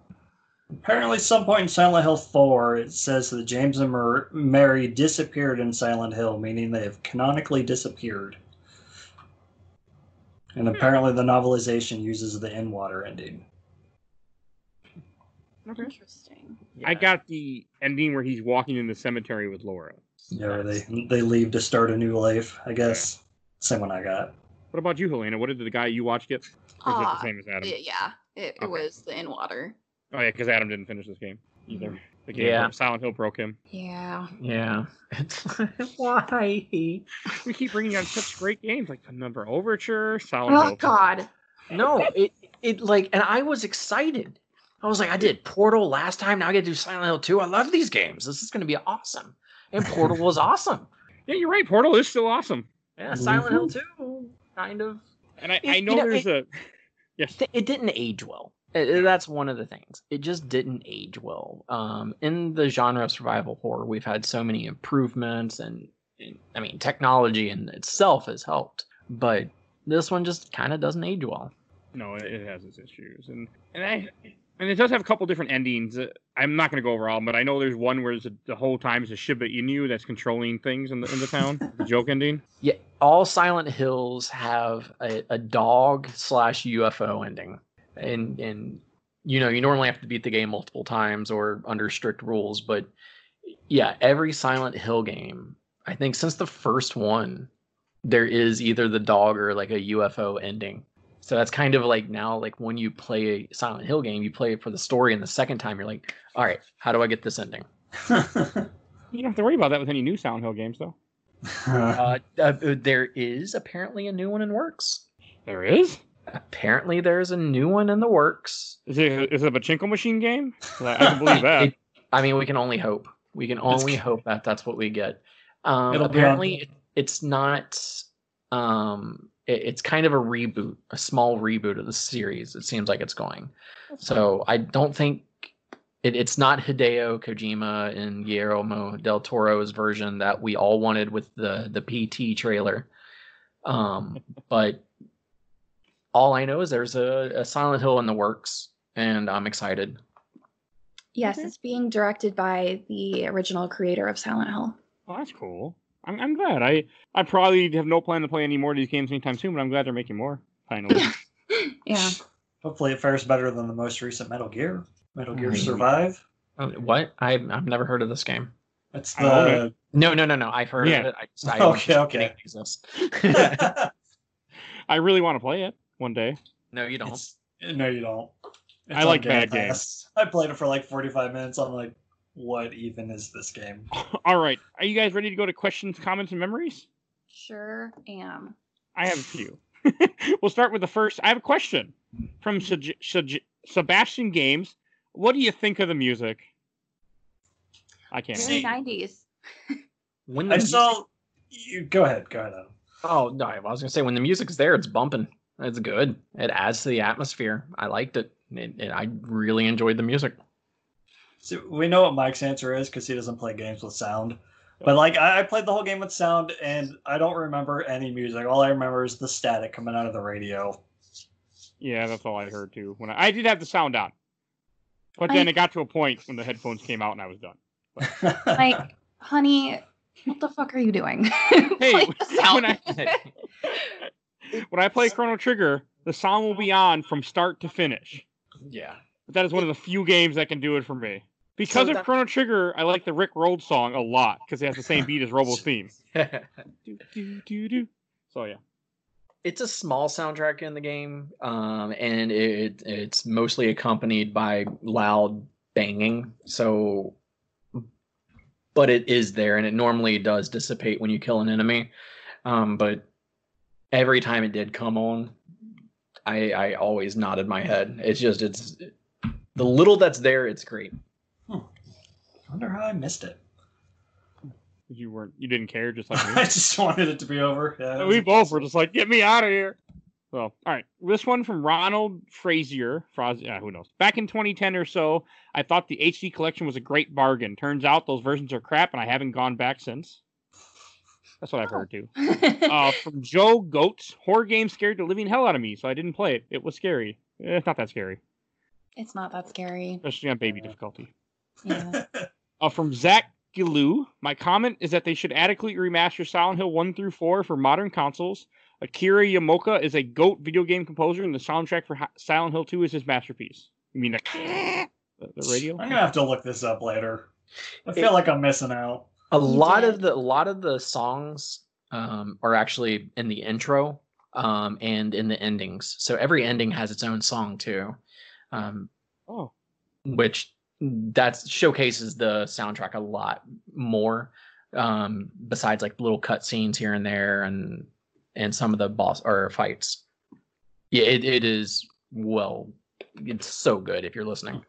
Apparently, some point in Silent Hill 4, it says that James and Mer- Mary disappeared in Silent Hill, meaning they have canonically disappeared. And hmm. apparently, the novelization uses the in water ending. Interesting. I got the ending where he's walking in the cemetery with Laura. Yeah, they they leave to start a new life. I guess same one I got. What about you, Helena? What did the guy you watched get? Or is it the Ah, same as Adam? yeah, it, it was the in water. Oh yeah, because Adam didn't finish this game either. The game Yeah. Silent Hill broke him. Yeah. Yeah. Why? We keep bringing on such great games like the Number Overture, Silent Oh Hill. God. No, it it like, and I was excited. I was like, I did Portal last time. Now I get to do Silent Hill 2. I love these games. This is going to be awesome. And Portal was awesome. Yeah, you're right. Portal is still awesome, Yeah, Silent Hill 2, kind of. and I, It- I you know, know, there's a yes. It didn't age well. It- it- that's one of the things. It just didn't age well. Um, in the genre of survival horror, we've had so many improvements, and, and I mean, technology in itself has helped, but this one just kind of doesn't age well. No, it, it has its issues, and and I and it does have a couple different endings. I'm not going to go over all, but I know there's one where a, the whole time is a Shiba Inu that's controlling things in the in the town. the joke ending. Yeah, all Silent Hills have a, a dog slash UFO ending, and and you know you normally have to beat the game multiple times or under strict rules, but yeah, every Silent Hill game, I think since the first one, there is either the dog or like a UFO ending. So that's kind of like now, like when you play a Silent Hill game, you play it for the story, and the second time you're like, all right, how do I get this ending? You don't have to worry about that with any new Silent Hill games, though. Uh, uh, there is apparently a new one in works. There is. Apparently, there's a new one in the works. Is it is it a pachinko machine game? I, I can believe that. It- I mean, we can only hope. We can only c- hope that that's what we get. Um, It'll be on- apparently, it- it's not. Um, it- it's kind of a reboot, a small reboot of the series. It seems like it's going. So I don't think it, it's not Hideo Kojima and Guillermo del Toro's version that we all wanted with the the PT trailer. Um, but all I know is there's a, a Silent Hill in the works, and I'm excited. Yes, Okay. it's being directed by the original creator of Silent Hill. Oh, that's cool. I'm, I'm glad. I I probably have no plan to play any more of these games anytime soon, but I'm glad they're making more. Finally. Yeah. Hopefully, it fares better than the most recent Metal Gear. Metal Gear Mm. Survive. Oh, What? I've I've never heard of this game. It's I own the. No, no, no, no. I've heard Yeah. of it. I just, I Okay, don't okay. It exists. I really want to play it one day. no, you don't. It's- no, you don't. I like bad games. I played it for like 45 minutes. I'm like, what even is this game? All right. Are you guys ready to go to questions, comments, and memories? Sure am. I have a few. we'll start with the first. I have a question from Sej- Sej- Sebastian Games. What do you think of the music? I can't. Very See- answer. 90s. When the I music- saw. You go ahead. Go ahead. Adam. Oh no, I was gonna say when the music's there, it's bumping. It's good. It adds to the atmosphere. I liked it. It, it I really enjoyed the music. So we know what Mike's answer is because he doesn't play games with sound. But like I, I played the whole game with sound, and I don't remember any music. All I remember is the static coming out of the radio. Yeah, that's all I heard too. When I, I did have the sound on, but then I- it got to a point when the headphones came out and I was done. Like, honey, what the fuck are you doing? Hey, Play the sound. when I when I play Chrono Trigger, the sound will be on from start to finish. yeah. But that is one of the few games that can do it for me. Because So of that- Chrono Trigger, I like the Rick Roll song a lot because it has the same beat as Robo's theme. Do, do, do, do. So yeah. it's a small soundtrack in the game, um, and it it's mostly accompanied by loud banging. So, but it is there, and it normally does dissipate when you kill an enemy. Um, but every time it did come on, I I always nodded my head. It's just it's the little that's there. It's great. I wonder how I missed it. You weren't you didn't care just like I just wanted it to be over. Yeah, we both were just like, get me out of here. So, all right. This one from Ronald Frazier. Fraz- yeah, who knows? Back in 2010 or so, I thought the HD collection was a great bargain. Turns out those versions are crap, and I haven't gone back since. That's what I've heard too. Uh, from Joe Goats, horror game scared the living hell out of me, so I didn't play it. It was scary. Eh, It's not that scary, it's not that scary. especially on baby difficulty. Yeah. Uh, from Zach Gilou, my comment is that they should adequately remaster Silent Hill 1 through 4 for modern consoles. Akira Yamaoka is a GOAT video game composer, and the soundtrack for Silent Hill 2 is his masterpiece. You mean the, the radio? I'm gonna have to look this up later. I feel it, like I'm missing out. A lot of the a lot of the songs um, are actually in the intro um, and in the endings. So every ending has its own song too. Um, oh, which that showcases the soundtrack a lot more. Um, besides like little cut scenes here and there, and and some of the boss or fights. Yeah, it, it is well. It's so good if you're listening.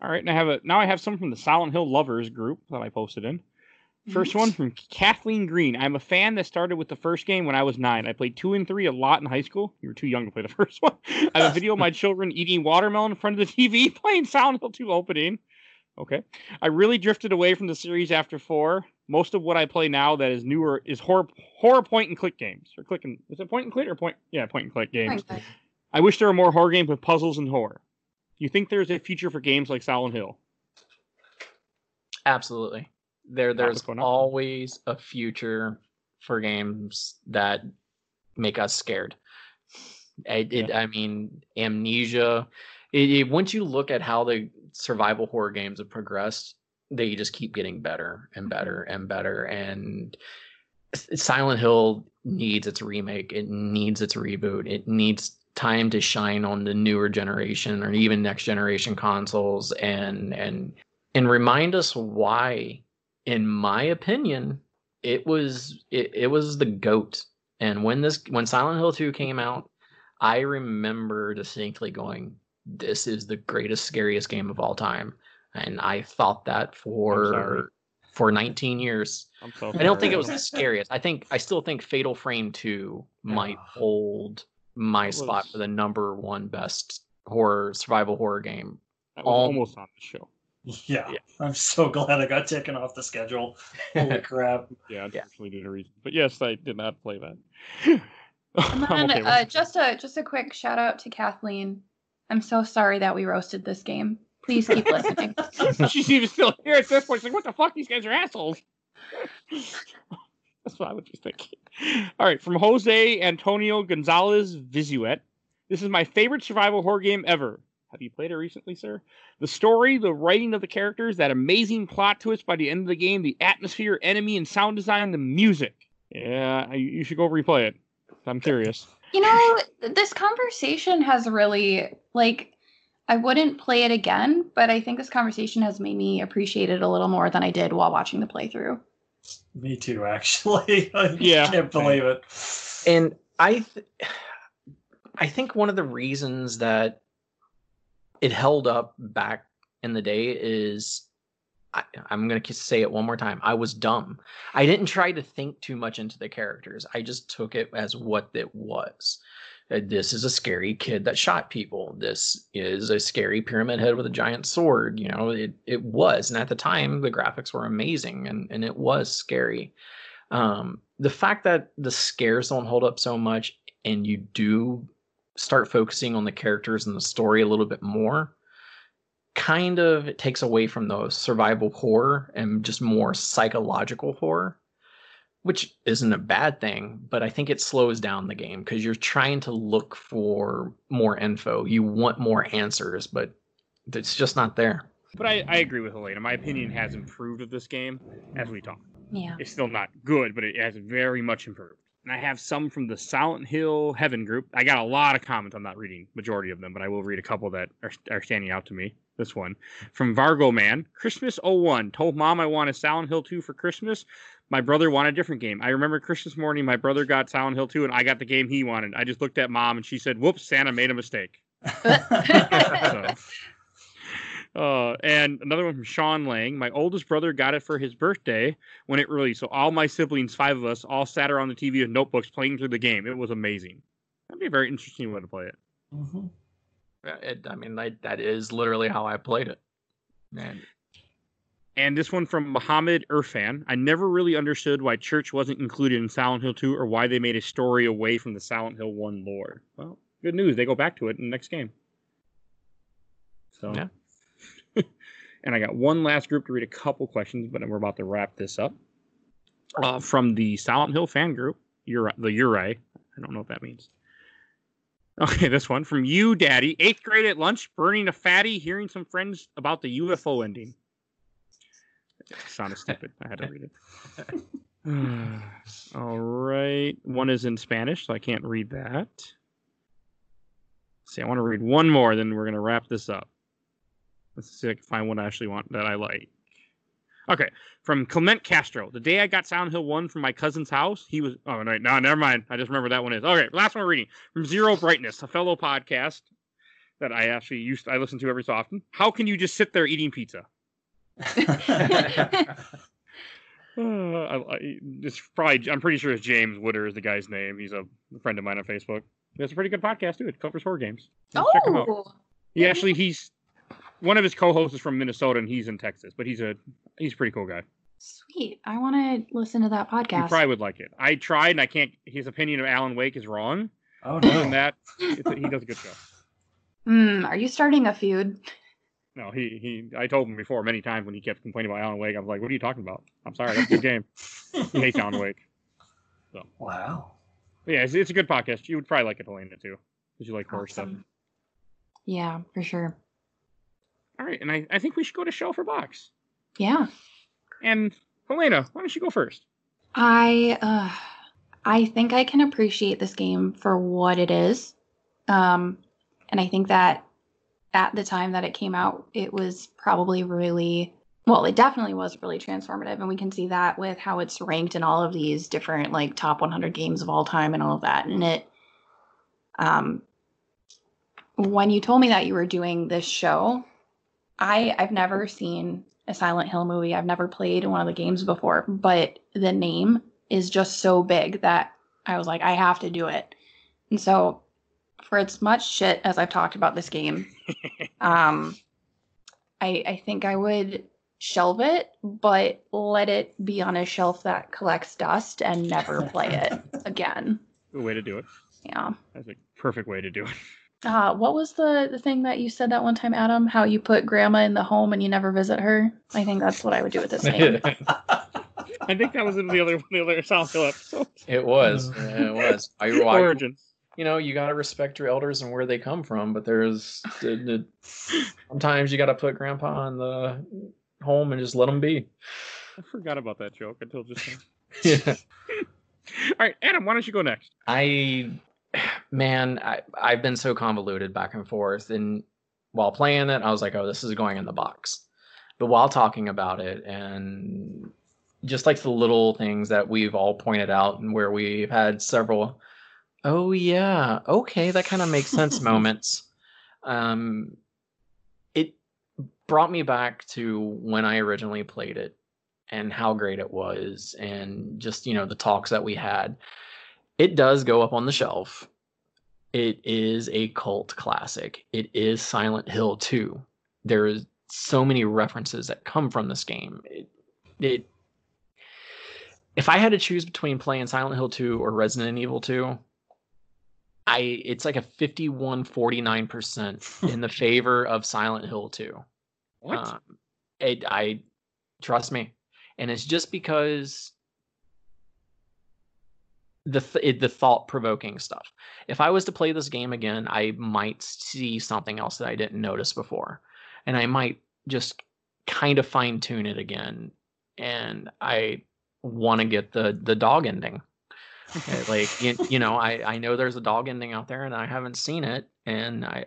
All right, and I have a now I have some from the Silent Hill lovers group that I posted in. First one from Kathleen Green. I'm a fan that started with the first game when I was nine. I played two and three a lot in high school. You were too young to play the first one. I have a video of my children eating watermelon in front of the TV playing Silent Hill 2 opening. Okay. I really drifted away from the series after four. Most of what I play now that is newer is horror horror point and click games. Or click and is it point and click or point yeah, point and click games. I wish there were more horror games with puzzles and horror. Do you think there's a future for games like Silent Hill? Absolutely. There there's always a future for games that make us scared. It, it, I mean, amnesia. It, once you look at how the survival horror games have progressed, they just keep getting better and better and better. And Silent Hill needs its remake. It needs its reboot. It needs time to shine on the newer generation or even next generation consoles and and and remind us why in my opinion it was it, it was the goat. And when this when silent hill 2 came out i remember distinctly going this is the greatest scariest game of all time. And i thought that for for 19 years. So i don't think it was the scariest. I think i still think fatal frame 2 might hold my was, spot for the number one best horror survival horror game. almost on the show. Yeah, yeah, I'm so glad I got taken off the schedule. Holy crap! Yeah, unfortunately, yeah. due to reason. But yes, I did not play that. and then, okay uh, just a just a quick shout out to Kathleen. I'm so sorry that we roasted this game. Please keep listening. She's even still here at this point. She's like, "What the fuck? These guys are assholes." That's what I would just think. All right, from Jose Antonio Gonzalez Visuet. This is my favorite survival horror game ever. Have you played it recently, sir? The story, the writing of the characters, that amazing plot twist by the end of the game, the atmosphere, enemy, and sound design, the music. Yeah, you should go replay it. I'm curious. You know, this conversation has really, like, I wouldn't play it again, but I think this conversation has made me appreciate it a little more than I did while watching the playthrough. Me too, actually. I yeah, can't believe it. And I, th- I think one of the reasons that it held up back in the day is I, am going to say it one more time. I was dumb. I didn't try to think too much into the characters. I just took it as what it was. Uh, this is a scary kid that shot people. This is a scary pyramid head with a giant sword. You know, it, it was. And at the time, the graphics were amazing and, and it was scary. Um, the fact that the scares don't hold up so much and you do start focusing on the characters and the story a little bit more kind of it takes away from the survival horror and just more psychological horror which isn't a bad thing, but I think it slows down the game because you're trying to look for more info. You want more answers, but it's just not there. But I, I agree with Helena. My opinion has improved of this game as we talk. Yeah. It's still not good, but it has very much improved. And I have some from the Silent Hill Heaven group. I got a lot of comments. I'm not reading majority of them, but I will read a couple that are, are standing out to me. This one from Vargo Man, Christmas 01. Told mom I wanted Silent Hill 2 for Christmas, my brother wanted a different game. I remember Christmas morning, my brother got Silent Hill 2, and I got the game he wanted. I just looked at mom, and she said, "Whoops, Santa made a mistake." so, uh, and another one from Sean Lang. My oldest brother got it for his birthday when it released. So all my siblings, five of us, all sat around the TV with notebooks playing through the game. It was amazing. That'd be a very interesting way to play it. Mm-hmm. it I mean, I, that is literally how I played it. Man, and this one from Muhammad Irfan. I never really understood why church wasn't included in Silent Hill 2 or why they made a story away from the Silent Hill 1 lore. Well, good news. They go back to it in the next game. So, yeah. And I got one last group to read a couple questions, but we're about to wrap this up. Uh, from the Silent Hill fan group, Uri, the Uri. I don't know what that means. Okay, this one from you, Daddy. Eighth grade at lunch, burning a fatty, hearing some friends about the UFO ending. It sounded stupid. I had to read it. All right. One is in Spanish, so I can't read that. Let's see, I want to read one more, then we're going to wrap this up. Let's see if I can find one I actually want that I like. Okay, from Clement Castro. The day I got Silent Hill 1 from my cousin's house, he was. Oh, no, no, never mind. I just remember that one is. Okay, last one we're reading. From Zero Brightness, a fellow podcast that I actually used to, I listen to every so often. How can you just sit there eating pizza? Uh, I, I, it's probably, I'm pretty sure it's James Wooder is the guy's name. He's a friend of mine on Facebook. It's a pretty good podcast, too. It covers horror games. Check him out. Oh, He actually, he's one of his co-hosts is from Minnesota and he's in Texas, but he's a he's a pretty cool guy. sweet. I want to listen to that podcast. You probably would like it. I tried and I can't. His opinion of Alan Wake is wrong. oh Other than no. that, it's a, he does a good show. Hmm, are you starting a feud? No, he he. I told him before many times when he kept complaining about Alan Wake. I was like, "What are you talking about? I'm sorry, that's a good game." He hates Alan Wake. Wow. But yeah, it's, it's a good podcast. You would probably like it, Helena, too, because you like horror stuff. Yeah, for sure. All right, and I, I think we should go to Shelf or Box. Yeah. And Helena, why don't you go first? I uh I think I can appreciate this game for what it is. Um and I think that at the time that it came out, it was probably really well, it definitely was really transformative and we can see that with how it's ranked in all of these different like top 100 games of all time and all of that. And it um when you told me that you were doing this show, I I've never seen a Silent Hill movie. I've never played one of the games before, but the name is just so big that I was like, I have to do it. And so, for as much shit as I've talked about this game, um, I I think I would shelve it, but let it be on a shelf that collects dust and never play it again. Way to do it. Yeah. That's a perfect way to do it. Uh, what was the the thing that you said that one time, Adam? How you put grandma in the home and you never visit her? I think that's what I would do with this game. I think that was in the other the other Silent Hill episode. it was. It was. I, I, Origins. you know, you got to respect your elders and where they come from, but there's the, the, sometimes you got to put grandpa in the home and just let him be. I forgot about that joke until just now. Yeah. All right, Adam, why don't you go next? I, man, I, I've been so convoluted back and forth. And while playing it, I was like, oh, this is going in the box. But while talking about it, and just like the little things that we've all pointed out, and where we've had several, oh, yeah, okay, that kind of makes sense moments. Um, it brought me back to when I originally played it and how great it was, and just, you know, the talks that we had it does go up on the shelf. It is a cult classic. It is Silent Hill 2. There is so many references that come from this game. It, it if I had to choose between playing Silent Hill 2 or Resident Evil 2, I it's like a 51 49% in the favor of Silent Hill 2. What? Um, it, I trust me, and it's just because the th- it, the thought provoking stuff. If I was to play this game again, I might see something else that I didn't notice before, and I might just kind of fine tune it again. And I want to get the the dog ending. Uh, like you, you know, I I know there's a dog ending out there, and I haven't seen it, and I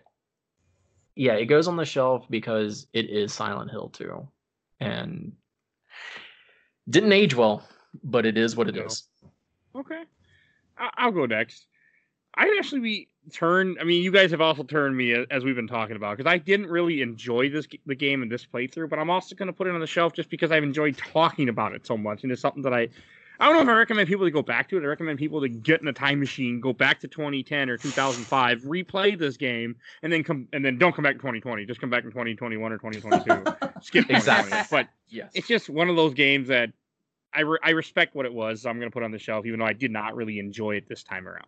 yeah, it goes on the shelf because it is Silent Hill 2. And didn't age well, but it is what it is. No. Okay, I- I'll go next. I'd actually be turned. I mean, you guys have also turned me uh, as we've been talking about because I didn't really enjoy this the game in this playthrough, but I'm also going to put it on the shelf just because I've enjoyed talking about it so much, and it's something that I. I don't know if I recommend people to go back to it. I recommend people to get in a time machine, go back to 2010 or 2005, replay this game, and then come and then don't come back to 2020. Just come back in 2021 or 2022. Skip 2020. Exactly. But Yes. it's just one of those games that I, re- I respect what it was. So I'm going to put it on the shelf, even though I did not really enjoy it this time around.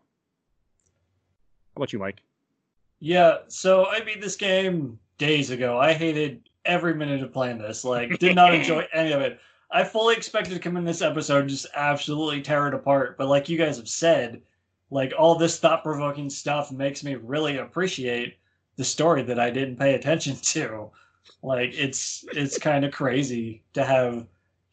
How about you, Mike? Yeah, so I beat this game days ago. I hated every minute of playing this. Like, did not enjoy any of it. I fully expected to come in this episode and just absolutely tear it apart. But like you guys have said, like all this thought provoking stuff makes me really appreciate the story that I didn't pay attention to. Like it's it's kind of crazy to have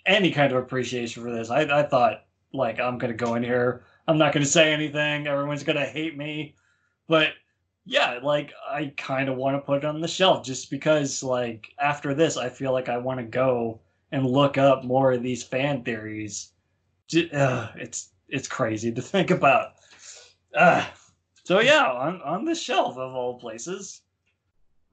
any kind of appreciation for this. I, I thought like I'm gonna go in here, I'm not gonna say anything, everyone's gonna hate me. But yeah, like I kind of want to put it on the shelf just because like after this I feel like I want to go and look up more of these fan theories. Uh, it's it's crazy to think about. Uh, so yeah, on on the shelf of all places.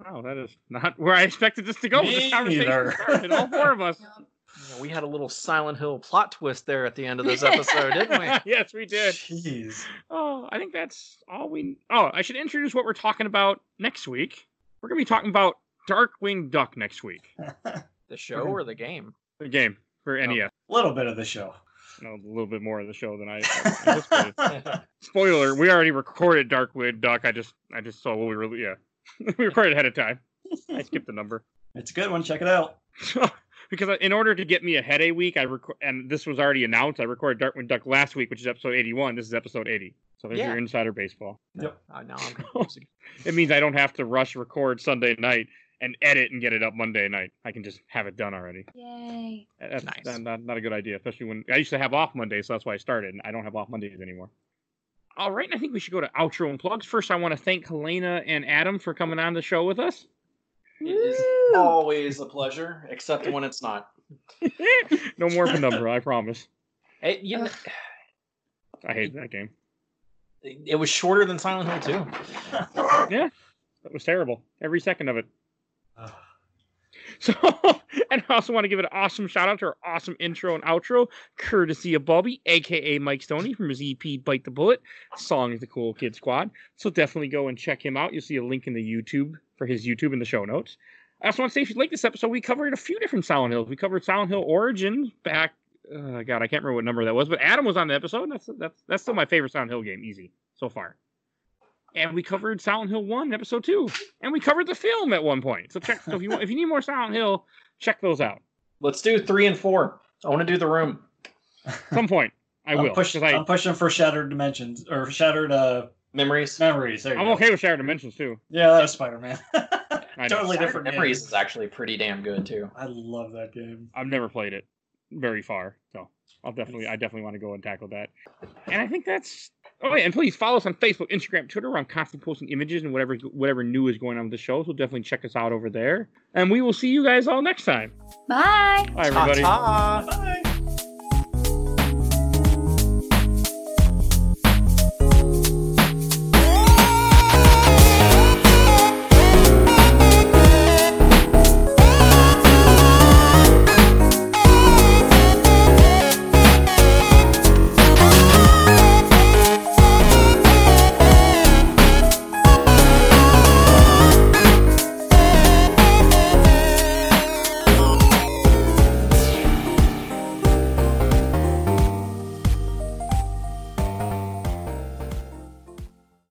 Wow, that is not where I expected this to go. Me this conversation neither. started, all four of us. Yeah, we had a little Silent Hill plot twist there at the end of this episode, didn't we? yes, we did. Jeez. Oh, I think that's all we. Oh, I should introduce what we're talking about next week. We're gonna be talking about Darkwing Duck next week. The show or the game? The game for Oh. NES. A little bit of the show. know a little bit more of the show than I anticipated. Spoiler: We already recorded Darkwing Duck. I just I just saw what we really yeah we recorded ahead of time. I skipped the number It's a good one. Check it out. Because in order to get me ahead a week, I record and this was already announced. I recorded Darkwing Duck last week, which is episode eighty-one. This is episode eighty. So there's Yeah. your insider baseball. Yep. Uh, now I'm It means I don't have to rush record Sunday night and edit and get it up Monday night. I can just have it done already. Yay. That's Nice. not, not, not a good idea, especially when I used to have off Mondays, so that's why I started. And I don't have off Mondays anymore. All right, and I think we should go to outro and plugs. First, I want to thank Helena and Adam for coming on the show with us. It is always a pleasure, except when it's not. no more penumbra, I promise. It, you know, I hate that game. it was shorter than Silent Hill 2. That was terrible. Every second of it. So, and I also want to give an awesome shout out to our awesome intro and outro, courtesy of Bulby, aka Mike Stoney from his EP Bite the Bullet. Song is the Cool Kid Squad. So definitely go and check him out. You'll see a link in the YouTube for his YouTube in the show notes. I also want to say if you like this episode, we covered a few different Silent Hills. We covered Silent Hill Origins back. Uh, God, I can't remember what number that was, but Adam was on the episode. And that's that's that's still my favorite Silent Hill game, easy so far. And we covered Silent Hill One, Episode Two, and we covered the film at one point. So check. So if you want, if you need more Silent Hill, check those out. Let's do three and four. I want to do the room. Some point, I I'm will. pushing. 'cause I, I'm pushing for shattered dimensions or shattered uh, Memories. memories. There you I'm go. okay with Shattered Dimensions too. Yeah, that was Spider Man. I know. totally different. game. Memories is actually pretty damn good too. I love that game. I've never played it very far, so I'll definitely, I definitely want to go and tackle that. And I think that's. Oh yeah, and please follow us on Facebook, Instagram, Twitter. We're on constantly posting images and whatever whatever new is going on with the show. So definitely check us out over there. And we will see you guys all next time. Bye. Bye everybody. Ta-ta. Bye.